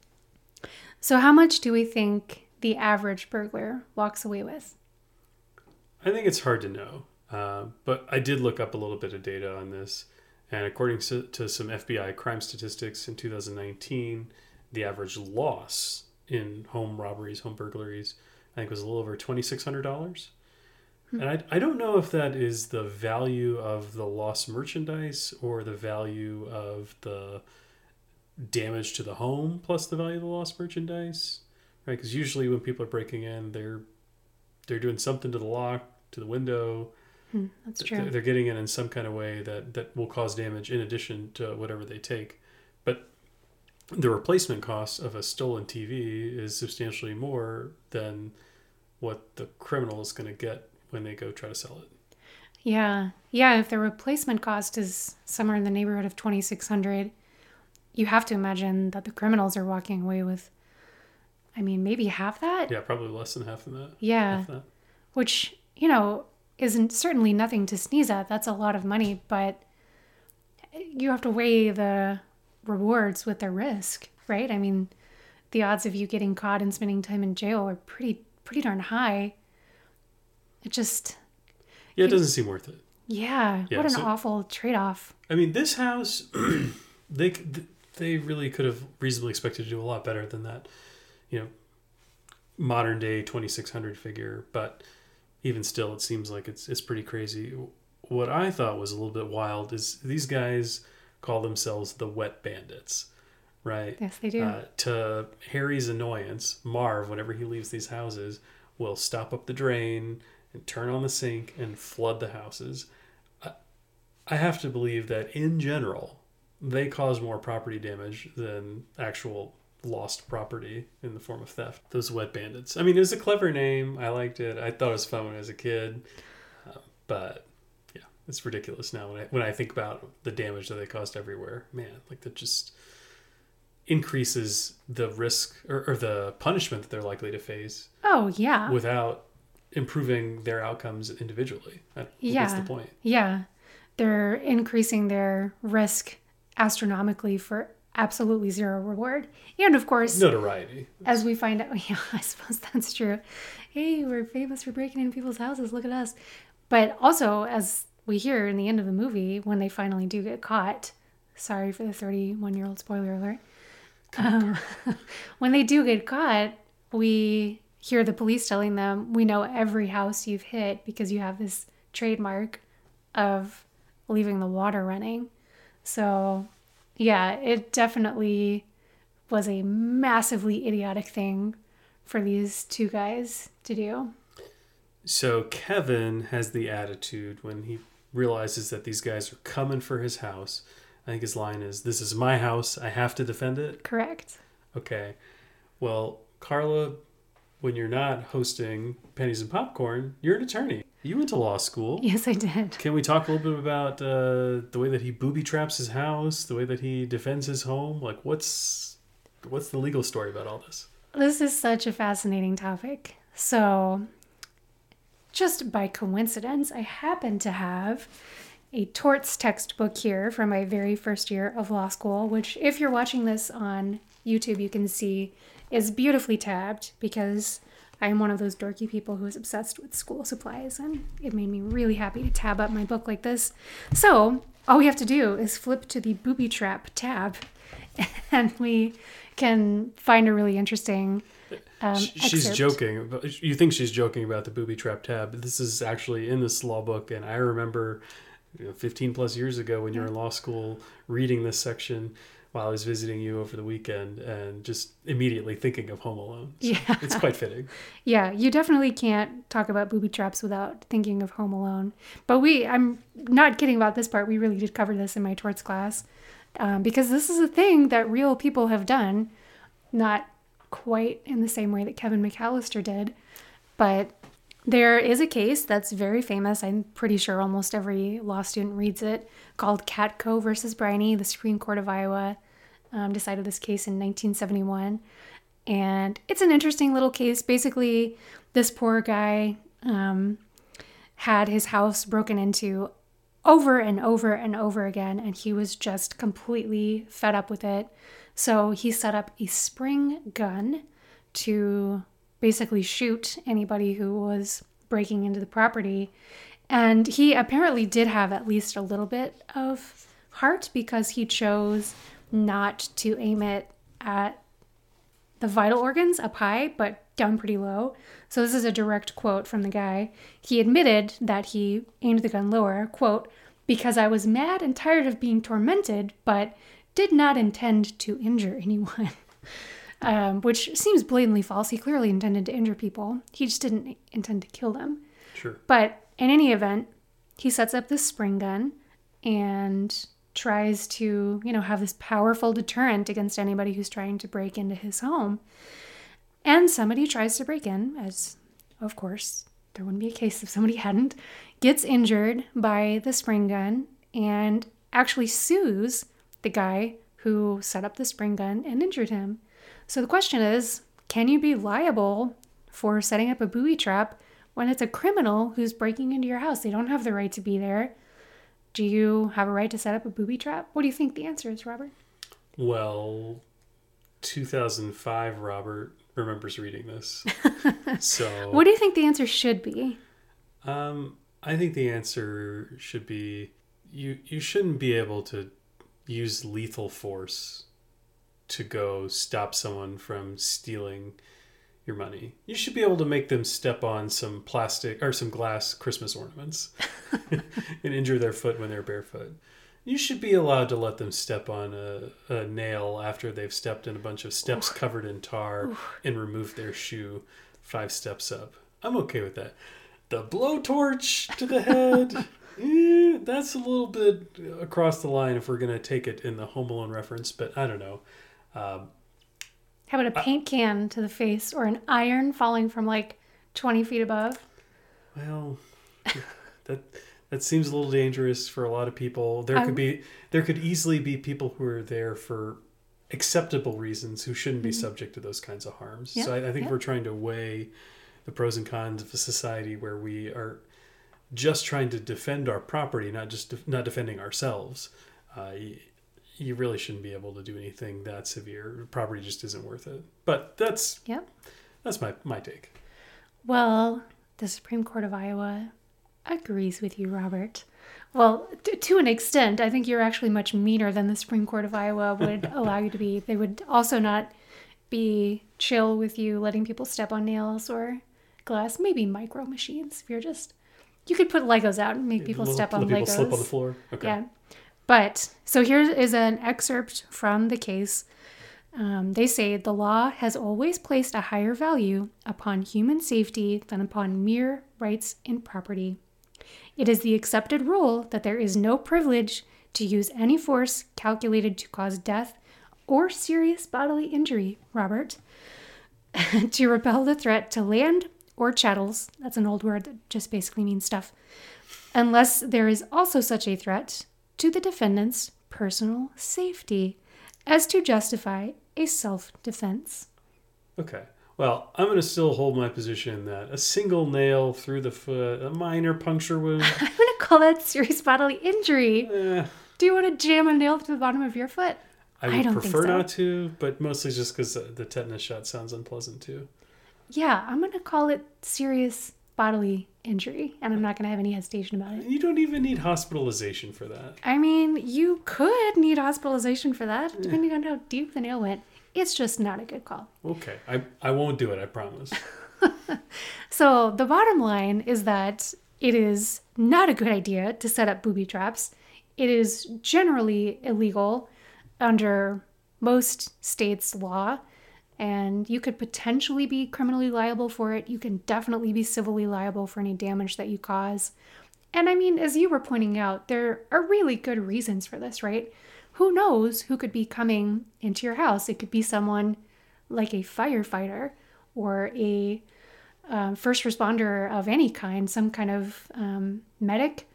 So, how much do we think the average burglar walks away with? I think it's hard to know, uh, but I did look up a little bit of data on this, and according to, to some FBI crime statistics in 2019, the average loss in home robberies, home burglaries, I think was a little over twenty six hundred dollars. And I, I don't know if that is the value of the lost merchandise or the value of the damage to the home plus the value of the lost merchandise, right? Because usually when people are breaking in, they're they're doing something to the lock, to the window. Hmm, that's They're- true. They're getting in in some kind of way that that will cause damage in addition to whatever they take. But the replacement cost of a stolen TV is substantially more than what the criminal is going to get when they go try to sell it. Yeah. Yeah, if the replacement cost is somewhere in the neighborhood of 2600 you have to imagine that the criminals are walking away with I mean, maybe half that? Yeah, probably less than half of that. Yeah. Half that. Which, you know, isn't certainly nothing to sneeze at. That's a lot of money, but you have to weigh the rewards with the risk, right? I mean, the odds of you getting caught and spending time in jail are pretty pretty darn high. It just Yeah, it doesn't seem worth it. yeah, Yeah, what an so- awful trade-off. I mean, this house, they they really could have reasonably expected to do a lot better than that, you know, modern day twenty six hundred figure. But even still, it seems like it's it's pretty crazy. What I thought was a little bit wild is these guys call themselves the Wet Bandits, right? Yes, they do. Uh, to Harry's annoyance, Marv, whenever he leaves these houses, will stop up the drain and turn on the sink and flood the houses. I, I have to believe that in general, they cause more property damage than actual lost property in the form of theft. Those wet bandits. I mean, it was a clever name. I liked it. I thought it was fun when I was a kid. Uh, but yeah, it's ridiculous now when I, when I think about the damage that they caused everywhere. Man, like that just increases the risk or, or the punishment that they're likely to face oh, yeah. without improving their outcomes individually. I- What's the point? Yeah. They're increasing their risk astronomically for absolutely zero reward. And of course, Notoriety. as we find out, yeah, I suppose that's true. Hey, we're famous for breaking into people's houses. Look at us. But also, as we hear in the end of the movie, when they finally do get caught, sorry for the 31 year old spoiler alert. Um, when they do get caught, we hear the police telling them, We know every house you've hit because you have this trademark of leaving the water running. So, yeah, it definitely was a massively idiotic thing for these two guys to do. So Kevin has the attitude when he realizes that these guys are coming for his house. I think his line is, This is my house. I have to defend it. Correct. Okay. Well, Carla, when you're not hosting Pennies and Popcorn, you're an attorney. You went to law school. Yes, I did. Can we talk a little bit about uh, the way that he booby traps his house, the way that he defends his home? Like, what's what's the legal story about all this? This is such a fascinating topic. So, just by coincidence, I happen to have a torts textbook here from my very first year of law school, which, if you're watching this on YouTube, you can see is beautifully tabbed because I'm one of those dorky people who is obsessed with school supplies, and it made me really happy to tab up my book like this. So, all we have to do is flip to the booby trap tab, and we can find a really interesting um, she's excerpt. joking. You think she's joking about the booby trap tab? This is actually in this law book, and I remember you know, 15 plus years ago when you were in law school reading this section while I was visiting you over the weekend and just immediately thinking of Home Alone. So Yeah. It's quite fitting. Yeah, you definitely can't talk about booby traps without thinking of Home Alone. But we, I'm not kidding about this part. We really did cover this in my torts class um, because this is a thing that real people have done, not quite in the same way that Kevin McCallister did, but there is a case that's very famous. I'm pretty sure almost every law student reads it called Katko versus Briney. The Supreme Court of Iowa um, decided this case in 1971. And it's an interesting little case. Basically, this poor guy um, had his house broken into over and over and over again, and he was just completely fed up with it. So he set up a spring gun to basically shoot anybody who was breaking into the property. And he apparently did have at least a little bit of heart because he chose not to aim it at the vital organs up high, but down pretty low. So this is a direct quote from the guy. He admitted that he aimed the gun lower, quote, because I was mad and tired of being tormented, but did not intend to injure anyone. um, which seems blatantly false. He clearly intended to injure people. He just didn't intend to kill them. Sure. But in any event, he sets up this spring gun and tries to, you know, have this powerful deterrent against anybody who's trying to break into his home. And somebody tries to break in, as of course there wouldn't be a case if somebody hadn't, gets injured by the spring gun and actually sues the guy who set up the spring gun and injured him. So the question is can you be liable for setting up a booby trap when it's a criminal who's breaking into your house? They don't have the right to be there. Do you have a right to set up a booby trap? What do you think the answer is, Robert? Well, 2005, Robert remembers reading this. so, What do you think the answer should be? um, I think the answer should be you you shouldn't be able to use lethal force to go stop someone from stealing your money. You should be able to make them step on some plastic or some glass Christmas ornaments and injure their foot when they're barefoot. You should be allowed to let them step on a, a nail after they've stepped in a bunch of steps covered in tar and removed their shoe five steps up. I'm okay with that. The blowtorch to the head, eh, that's a little bit across the line if we're going to take it in the Home Alone reference, but I don't know. Um, How about a paint can to the face or an iron falling from like 20 feet above? Well, that that seems a little dangerous for a lot of people. There Um, could be there could easily be people who are there for acceptable reasons who shouldn't be subject to those kinds of harms. Yeah, so I, I think yeah. we're trying to weigh the pros and cons of a society where we are just trying to defend our property, not just def- not defending ourselves. Uh, you, really shouldn't be able to do anything that severe. Property just isn't worth it. But that's Yep. that's my my take. Well, the Supreme Court of Iowa agrees with you, Robert. Well, t- to an extent, I think you're actually much meaner than the Supreme Court of Iowa would allow you to be. They would also not be chill with you letting people step on nails or glass, maybe micro machines. If you're just, you could put Legos out and make people step on people Legos. slip on the floor. Okay. Yeah. But so here is an excerpt from the case. Um, they say the law has always placed a higher value upon human safety than upon mere rights in property. It is the accepted rule that there is no privilege to use any force calculated to cause death or serious bodily injury, Robert, to repel the threat to land or chattels. That's an old word that just basically means stuff unless there is also such a threat to the defendant's personal safety as to justify a self defense. Okay. Well, I'm going to still hold my position that a single nail through the foot, a minor puncture wound, I'm going to call that serious bodily injury. eh, Do you want to jam a nail through the bottom of your foot? I I would think prefer so. not to, but mostly just because the tetanus shot sounds unpleasant too. Yeah, I'm going to call it serious bodily injury, and I'm not going to have any hesitation about it. You don't even need hospitalization for that. I mean, you could need hospitalization for that, depending on how deep the nail went. It's just not a good call. Okay. I, I won't do it, I promise. So the bottom line is that it is not a good idea to set up booby traps. It is generally illegal under most states' law, and you could potentially be criminally liable for it. You can definitely be civilly liable for any damage that you cause. And I mean, as you were pointing out, there are really good reasons for this, right? Who knows who could be coming into your house? It could be someone like a firefighter or a um, first responder of any kind, some kind of um, medic,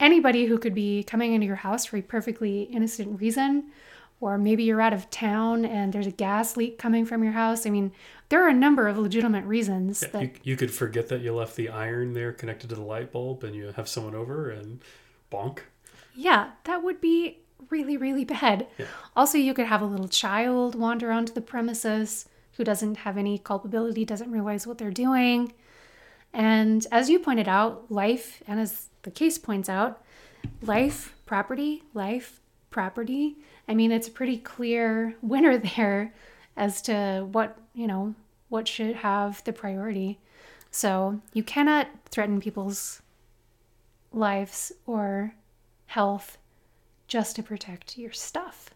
anybody who could be coming into your house for a perfectly innocent reason. Or maybe you're out of town and there's a gas leak coming from your house. I mean, there are a number of legitimate reasons that You, you could forget that you left the iron there connected to the light bulb and you have someone over and bonk. Yeah, that would be really, really bad. Yeah. Also, you could have a little child wander onto the premises who doesn't have any culpability, doesn't realize what they're doing. And as you pointed out, life, and as the case points out, life, property, life, property. I mean, it's a pretty clear winner there as to what, you know, what should have the priority. So you cannot threaten people's lives or health just to protect your stuff.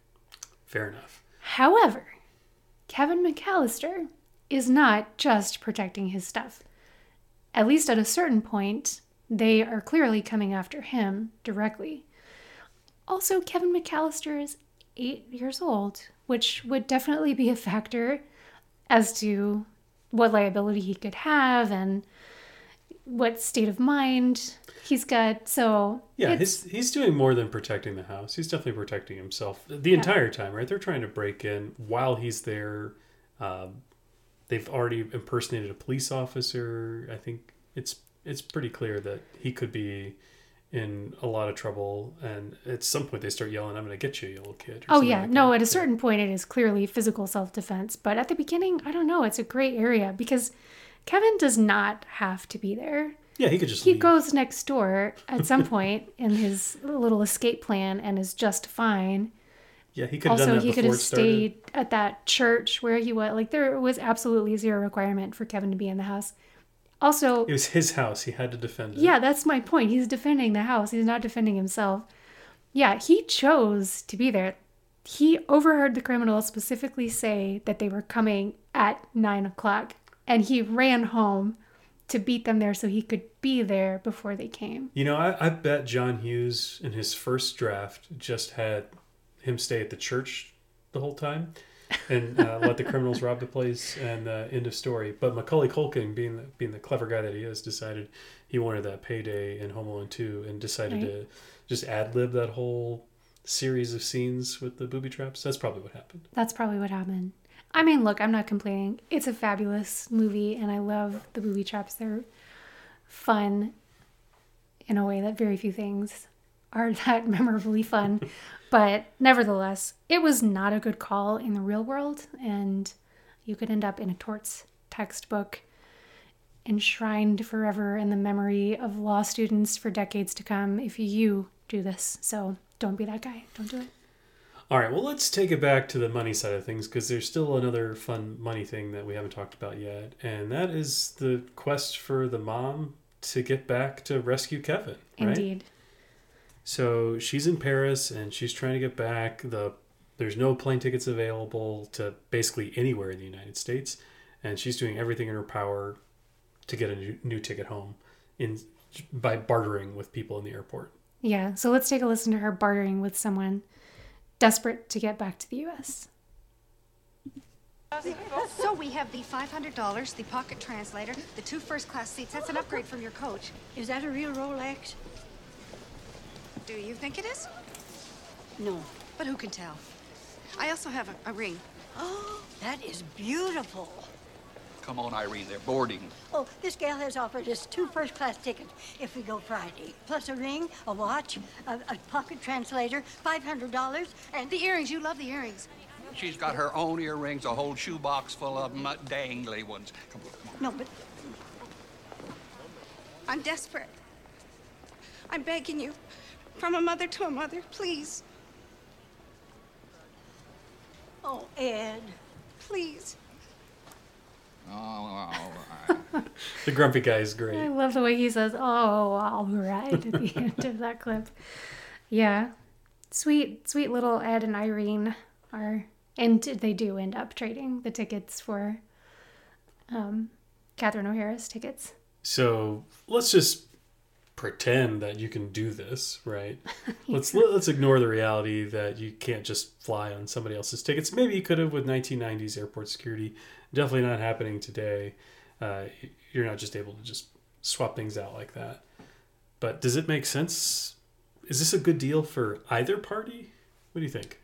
Fair enough. However, Kevin McCallister is not just protecting his stuff. At least at a certain point, they are clearly coming after him directly. Also, Kevin McCallister is eight years old, which would definitely be a factor as to what liability he could have and what state of mind he's got. So, Yeah, he's he's doing more than protecting the house. He's definitely protecting himself the entire time, right? They're trying to break in while he's there. Um, they've already impersonated a police officer. I think it's it's pretty clear that he could be in a lot of trouble. And at some point, they start yelling, "I'm going to get you, you little kid!" or Oh yeah, like no. that. At a certain point, it is clearly physical self-defense. But at the beginning, I don't know. It's a gray area because Kevin does not have to be there. Yeah, he could just He leave. goes next door at some point in his little escape plan and is just fine. yeah, he could Also, he could have stayed at that church where he was. Like there was absolutely zero requirement for Kevin to be in the house. Also, It was his house. He had to defend it. yeah, that's my point. He's defending the house. He's not defending himself. Yeah, he chose to be there. He overheard the criminals specifically say that they were coming at nine o'clock, and he ran home to beat them there so he could be there before they came. You know, I, I bet John Hughes in his first draft just had him stay at the church the whole time and uh, let the criminals rob the place and uh, end of story. But Macaulay Culkin, being the, being the clever guy that he is, decided he wanted that payday in Home Alone 2 and decided Right. to just ad lib that whole series of scenes with the booby traps. That's probably what happened. That's probably what happened. I mean, look, I'm not complaining. It's a fabulous movie, and I love the booby traps. They're fun in a way that very few things are that memorably fun. but nevertheless, it was not a good call in the real world, and you could end up in a torts textbook enshrined forever in the memory of law students for decades to come if you do this. So don't be that guy. Don't do it. All right, well, let's take it back to the money side of things because there's still another fun money thing that we haven't talked about yet, and that is the quest for the mom to get back to rescue Kevin. Right? Indeed. So she's in Paris and she's trying to get back. The there's no plane tickets available to basically anywhere in the United States, and she's doing everything in her power to get a new, new ticket home in by bartering with people in the airport. Yeah, so let's take a listen to her bartering with someone desperate to get back to the US. So we have the $500, the pocket translator, the two first class seats. That's an upgrade from your coach. Is that a real Rolex? Do you think it is? No. But who can tell? I also have a, a ring. Oh, that is beautiful. Come on, Irene, they're boarding. Oh, this gal has offered us two first class tickets if we go Friday, plus a ring, a watch, a, a pocket translator, $500, and The earrings, you love the earrings. She's got her own earrings, a whole shoebox full of them, uh, dangly ones. Come on, come on. no, but I'm desperate. I'm begging you, from a mother to a mother, please, oh, Ed, please. Oh, all right. The grumpy guy is great. I love the way he says, "Oh, all right" at the end of that clip. Yeah, sweet, sweet little Ed and Irene are, and they do end up trading the tickets for um, Catherine O'Hara's tickets. So let's just pretend that you can do this, right? Let's let, let's ignore the reality that you can't just fly on somebody else's tickets. Maybe you could have with 1990s airport security. Definitely not happening today. Uh, you're not just able to just swap things out like that. But does it make sense? Is this a good deal for either party? What do you think?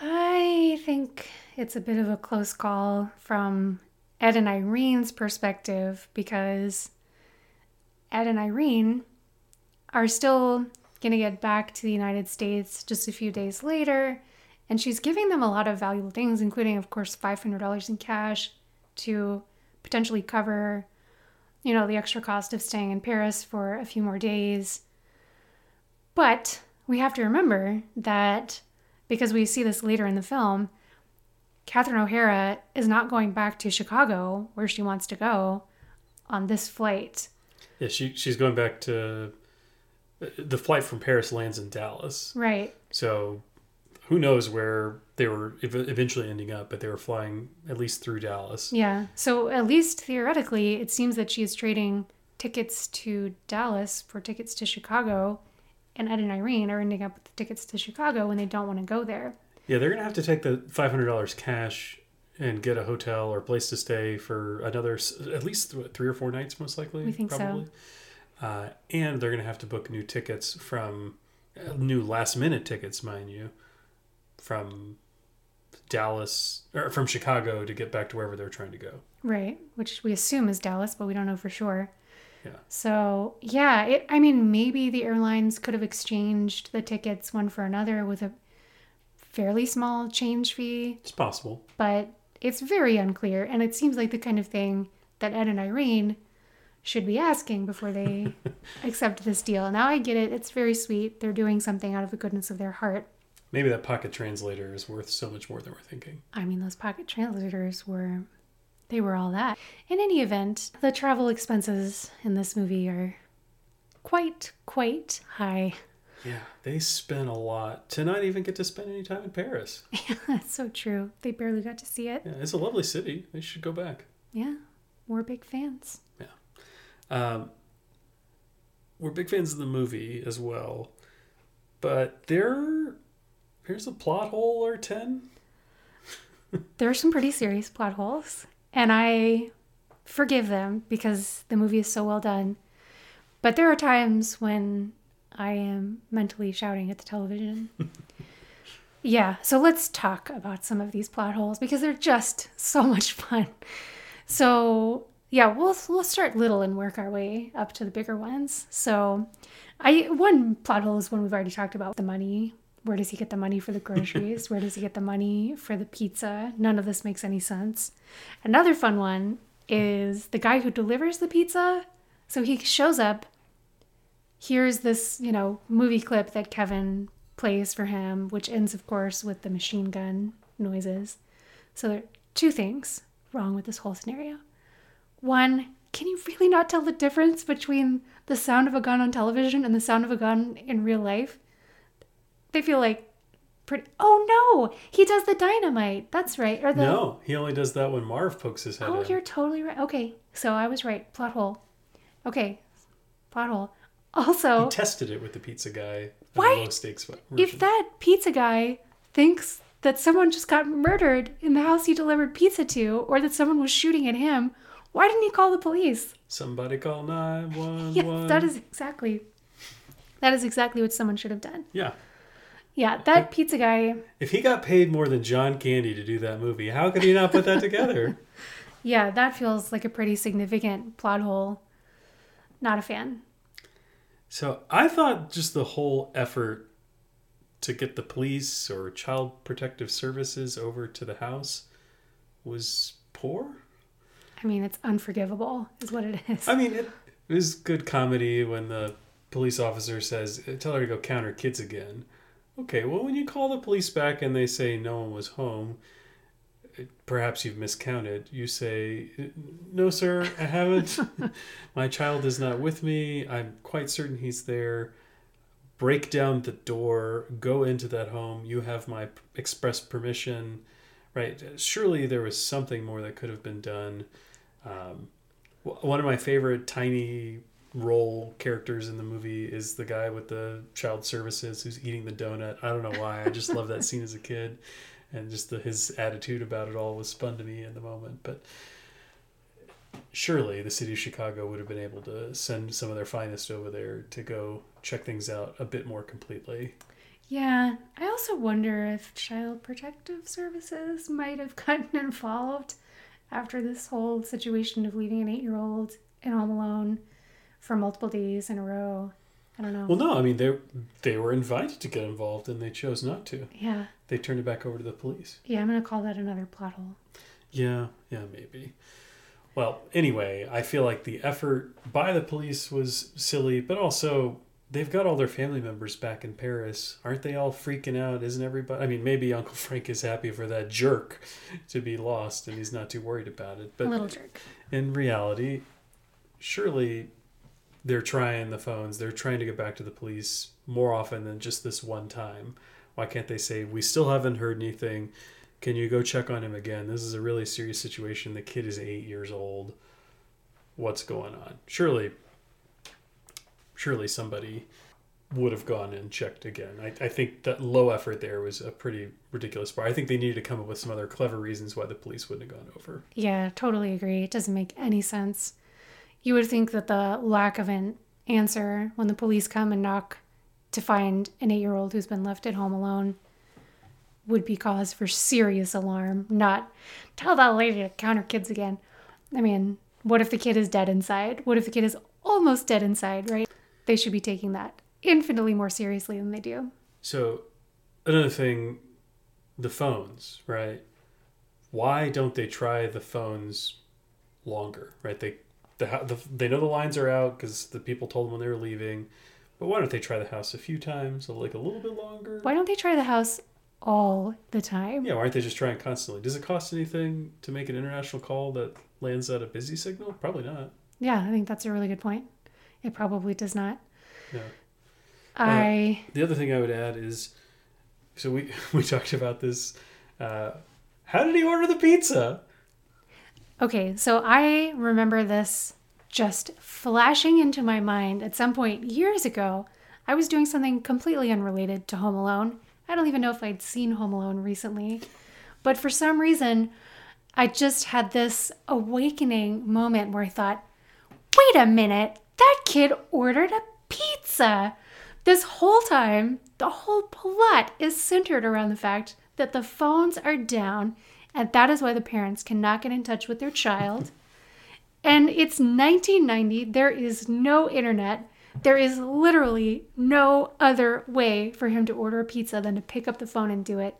I think it's a bit of a close call from Ed and Irene's perspective because Ed and Irene are still going to get back to the United States just a few days later. And she's giving them a lot of valuable things, including, of course, $500 in cash to potentially cover, you know, the extra cost of staying in Paris for a few more days. But we have to remember that because we see this later in the film, Catherine O'Hara is not going back to Chicago where she wants to go on this flight. Yeah, she she's going back to uh, the flight from Paris lands in Dallas. Right. So who knows where they were ev- eventually ending up, but they were flying at least through Dallas. Yeah. So at least theoretically, it seems that she is trading tickets to Dallas for tickets to Chicago, and Ed and Irene are ending up with the tickets to Chicago when they don't want to go there. Yeah, they're gonna have to take the five hundred dollars cash and get a hotel or place to stay for another at least th- three or four nights, most likely. We think so. Uh, and they're gonna have to book new tickets from uh, new last minute tickets, mind you, from Dallas or from Chicago to get back to wherever they're trying to go. Right, which we assume is Dallas, but we don't know for sure. Yeah. So, yeah, it I mean maybe the airlines could have exchanged the tickets one for another with a fairly small change fee, It's possible. but it's very unclear and it seems like the kind of thing that Ed and Irene should be asking before they accept this deal. Now I get it. It's very sweet. They're doing something out of the goodness of their heart. Maybe that pocket translator is worth so much more than we're thinking. I mean, those pocket translators were, they were all that. In any event, the travel expenses in this movie are quite, quite high. Yeah, they spent a lot to not even get to spend any time in Paris. Yeah, that's so true. They barely got to see it. Yeah, it's a lovely city. They should go back. Yeah, we're big fans. Yeah. Um, we're big fans of the movie as well, but there, here's a plot hole or ten. There are some pretty serious plot holes, and I forgive them because the movie is so well done. But there are times when I am mentally shouting at the television. yeah, so let's talk about some of these plot holes because they're just so much fun. So, yeah, we'll we'll start little and work our way up to the bigger ones. So, I one plot hole is one we've already talked about, the money. Where does he get the money for the groceries? Where does he get the money for the pizza? None of this makes any sense. Another fun one is the guy who delivers the pizza. So he shows up here's this, you know, movie clip that Kevin plays for him, which ends, of course, with the machine gun noises. So there are two things wrong with this whole scenario. One, can you really not tell the difference between the sound of a gun on television and the sound of a gun in real life? They feel like pretty. Oh no, he does the dynamite. That's right. Or the No, he only does that when Marv pokes his head Oh, in. you're totally right. Okay, so I was right. Plot hole. Okay, plot hole. Also, He tested it with the pizza guy. Why- if that pizza guy thinks that someone just got murdered in the house he delivered pizza to, or that someone was shooting at him, why didn't he call the police? Somebody call nine one Yes, that is exactly. That is exactly what someone should have done. Yeah. Yeah, that pizza guy. If he got paid more than John Candy to do that movie, how could he not put that together? Yeah, that feels like a pretty significant plot hole. Not a fan. So I thought just the whole effort to get the police or child protective services over to the house was poor. I mean, it's unforgivable, is what it is. I mean, it, it was good comedy when the police officer says, uh, "Tell her to go count her kids again." Okay, well, when you call the police back and they say no one was home, perhaps you've miscounted. You say, No, sir, I haven't. My child is not with me. I'm quite certain he's there. Break down the door, go into that home. You have my express permission. Right? Surely there was something more that could have been done. Um, one of my favorite tiny role characters in the movie is the guy with the child services who's eating the donut. I don't know why. I just love that scene as a kid and just the, his attitude about it all was fun to me in the moment. But surely the city of Chicago would have been able to send some of their finest over there to go check things out a bit more completely. Yeah, I also wonder if Child Protective Services might have gotten involved after this whole situation of leaving an eight year old at home alone for multiple days in a row. I don't know. Well, no, I mean they they were invited to get involved and they chose not to. Yeah. They turned it back over to the police. Yeah, I'm gonna call that another plot hole. Yeah, yeah, maybe. Well, anyway, I feel like the effort by the police was silly, but also they've got all their family members back in Paris. Aren't they all freaking out? Isn't everybody? I mean, maybe Uncle Frank is happy for that jerk to be lost and he's not too worried about it. But A little jerk. In reality, surely they're trying the phones. They're trying to get back to the police more often than just this one time. Why can't they say, We still haven't heard anything? Can you go check on him again? This is a really serious situation. The kid is eight years old. What's going on? Surely, surely somebody would have gone and checked again. I, I think that low effort there was a pretty ridiculous part. I think they needed to come up with some other clever reasons why the police wouldn't have gone over. Yeah, totally agree. It doesn't make any sense. You would think that the lack of an answer when the police come and knock to find an eight year old who's been left at home alone would be cause for serious alarm, not tell that lady to count her kids again. I mean, what if the kid is dead inside? What if the kid is almost dead inside, right? They should be taking that infinitely more seriously than they do. So, another thing, the phones, right? Why don't they try the phones longer, right? They the, the they know the lines are out because the people told them when they were leaving, but why don't they try the house a few times, like a little bit longer? Why don't they try the house all the time? Yeah, why aren't they just trying constantly? Does it cost anything to make an international call that lands at a busy signal? Probably not. Yeah, I think that's a really good point. It probably does not. Yeah. I Uh, the other thing I would add is, so we we talked about this. Uh, how did he order the pizza? Okay, so I remember this just flashing into my mind at some point years ago. I was doing something completely unrelated to Home Alone. I don't even know if I'd seen Home Alone recently. But for some reason, I just had this awakening moment where I thought, wait a minute, that kid ordered a pizza. This whole time, the whole plot is centered around the fact that the phones are down, and that is why the parents cannot get in touch with their child. And it's 1990, there is no internet. There is literally no other way for him to order a pizza than to pick up the phone and do it.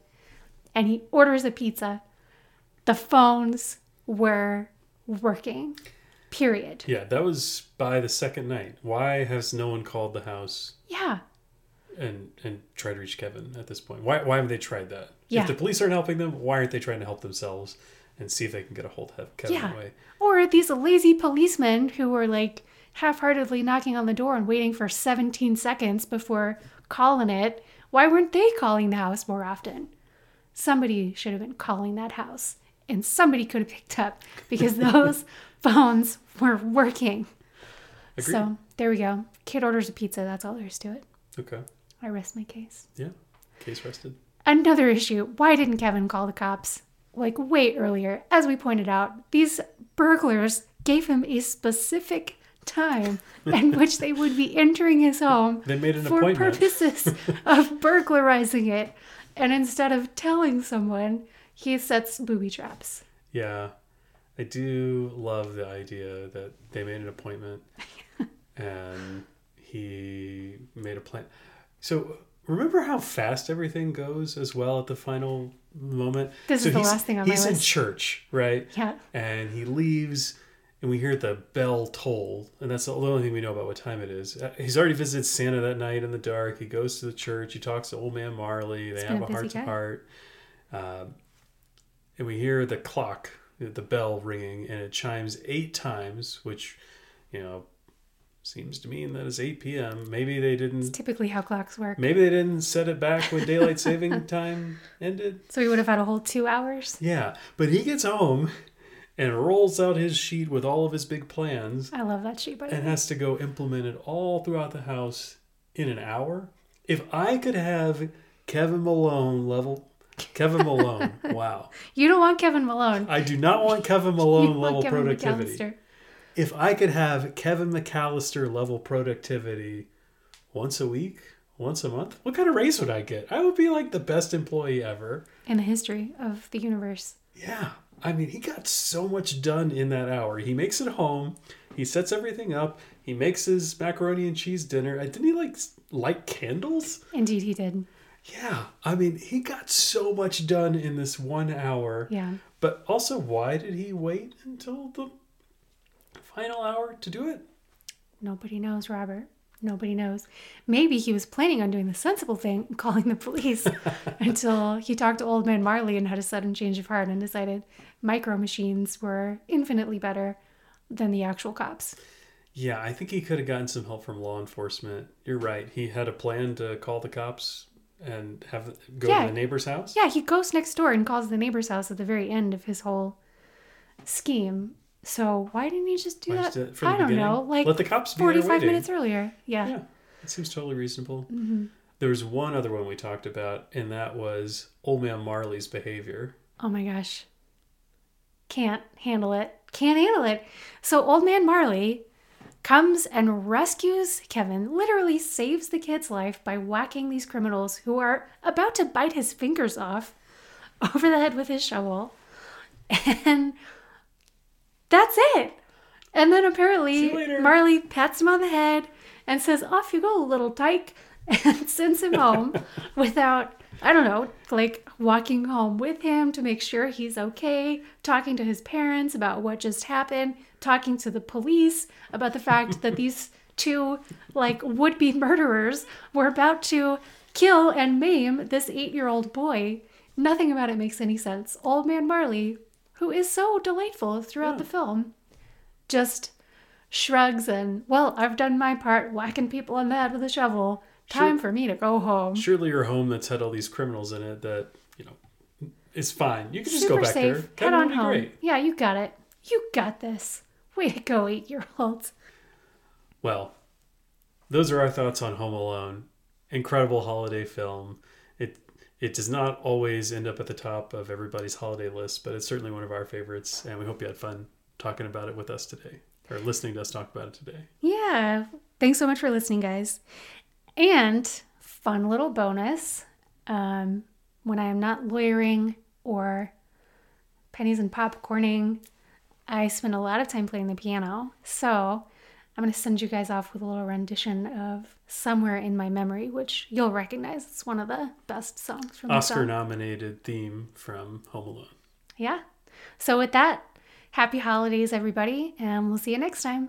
And he orders a pizza. The phones were working. Period. Yeah, that was by the second night. Why has no one called the house Yeah. and and tried to reach Kevin at this point? Why why haven't they tried that? Yeah. If the police aren't helping them, why aren't they trying to help themselves and see if they can get a hold of Kevin Yeah. away? Or these lazy policemen who were like half heartedly knocking on the door and waiting for 17 seconds before calling it. Why weren't they calling the house more often? Somebody should have been calling that house and somebody could have picked up because those phones were working. Agreed. So there we go. Kid orders a pizza. That's all there is to it. Okay. I rest my case. Yeah. Case rested. Another issue why didn't Kevin call the cops? Like, way earlier. As we pointed out, these burglars gave him a specific time in which they would be entering his home They made an for appointment. purposes of burglarizing it. And instead of telling someone, he sets booby traps. Yeah. I do love the idea that they made an appointment and he made a plan. So remember how fast everything goes as well at the final moment? This so is the he's- last thing on my list. He's in church, right? Yeah. And he leaves and we hear the bell toll, and that's the only thing we know about what time it is. Uh, He's already visited Santa that night in the dark. He goes to the church. He talks to old man Marley. They have a heart to heart. Um, and we hear the clock, the bell ringing, and it chimes eight times, which, you know, seems to mean that it's 8 p.m. Maybe they didn't. Typically, how clocks work. Maybe they didn't set it back when daylight saving time ended. So we would have had a whole two hours. Yeah, but he gets home and rolls out his sheet with all of his big plans I love that sheet, by the and has to go implement it all throughout the house in an hour. If I could have Kevin Malone level Kevin Malone, wow. You don't want Kevin Malone. I do not want Kevin Malone want level Kevin productivity. McCallister. If I could have Kevin McCallister level productivity once a week, once a month, what kind of raise would I get? I would be like the best employee ever. in the history of the universe. Yeah. I mean, he got so much done in that hour. He makes it home. He sets everything up. He makes his macaroni and cheese dinner. Didn't he like light candles? Indeed, he did. Yeah. I mean, he got so much done in this one hour. Yeah. But also, why did he wait until the final hour to do it? Nobody knows, Robert. Nobody knows. Maybe he was planning on doing the sensible thing, calling the police, until he talked to Old Man Marley and had a sudden change of heart and decided micro machines were infinitely better than the actual cops. Yeah, I think he could have gotten some help from law enforcement. You're right. He had a plan to call the cops and have go Yeah. to the neighbor's house. Yeah, he goes next door and calls the neighbor's house at the very end of his whole scheme. So why didn't he just do Why that? just do it the I don't know, like Let the cops be forty-five minutes earlier. Yeah. Yeah, it seems totally reasonable. hmm There was one other one we talked about, and that was Old Man Marley's behavior. Oh my gosh. Can't handle it. Can't handle it. So Old Man Marley comes and rescues Kevin, literally saves the kid's life by whacking these criminals who are about to bite his fingers off over the head with his shovel. And that's it. And then apparently Marley pats him on the head and says, Off you go, little tyke, and sends him home without, I don't know, like walking home with him to make sure he's okay, talking to his parents about what just happened, talking to the police about the fact that these two, like, would be murderers were about to kill and maim this eight year old boy. Nothing about it makes any sense. Old Man Marley, who is so delightful throughout the hmm. film, just shrugs and, well, I've done my part whacking people on the head with a shovel. Time for me to go home. Surely your home that's had all these criminals in it that, you know, is fine. You can just Super go back safe. there. Kevin on be home. great. Yeah, you got it. You got this. Way to go, eight year olds. Well, those are our thoughts on Home Alone. Incredible holiday film. It does not always end up at the top of everybody's holiday list, but it's certainly one of our favorites, and we hope you had fun talking about it with us today, or listening to us talk about it today. Yeah. Thanks so much for listening, guys. And fun little bonus um, when I am not lawyering or pennies and popcorning, I spend a lot of time playing the piano. So I'm going to send you guys off with a little rendition of Somewhere in My Memory, which you'll recognize. It's one of the best songs from the Oscar nominated theme from Home Alone. Yeah. So with that, happy holidays, everybody, and we'll see you next time.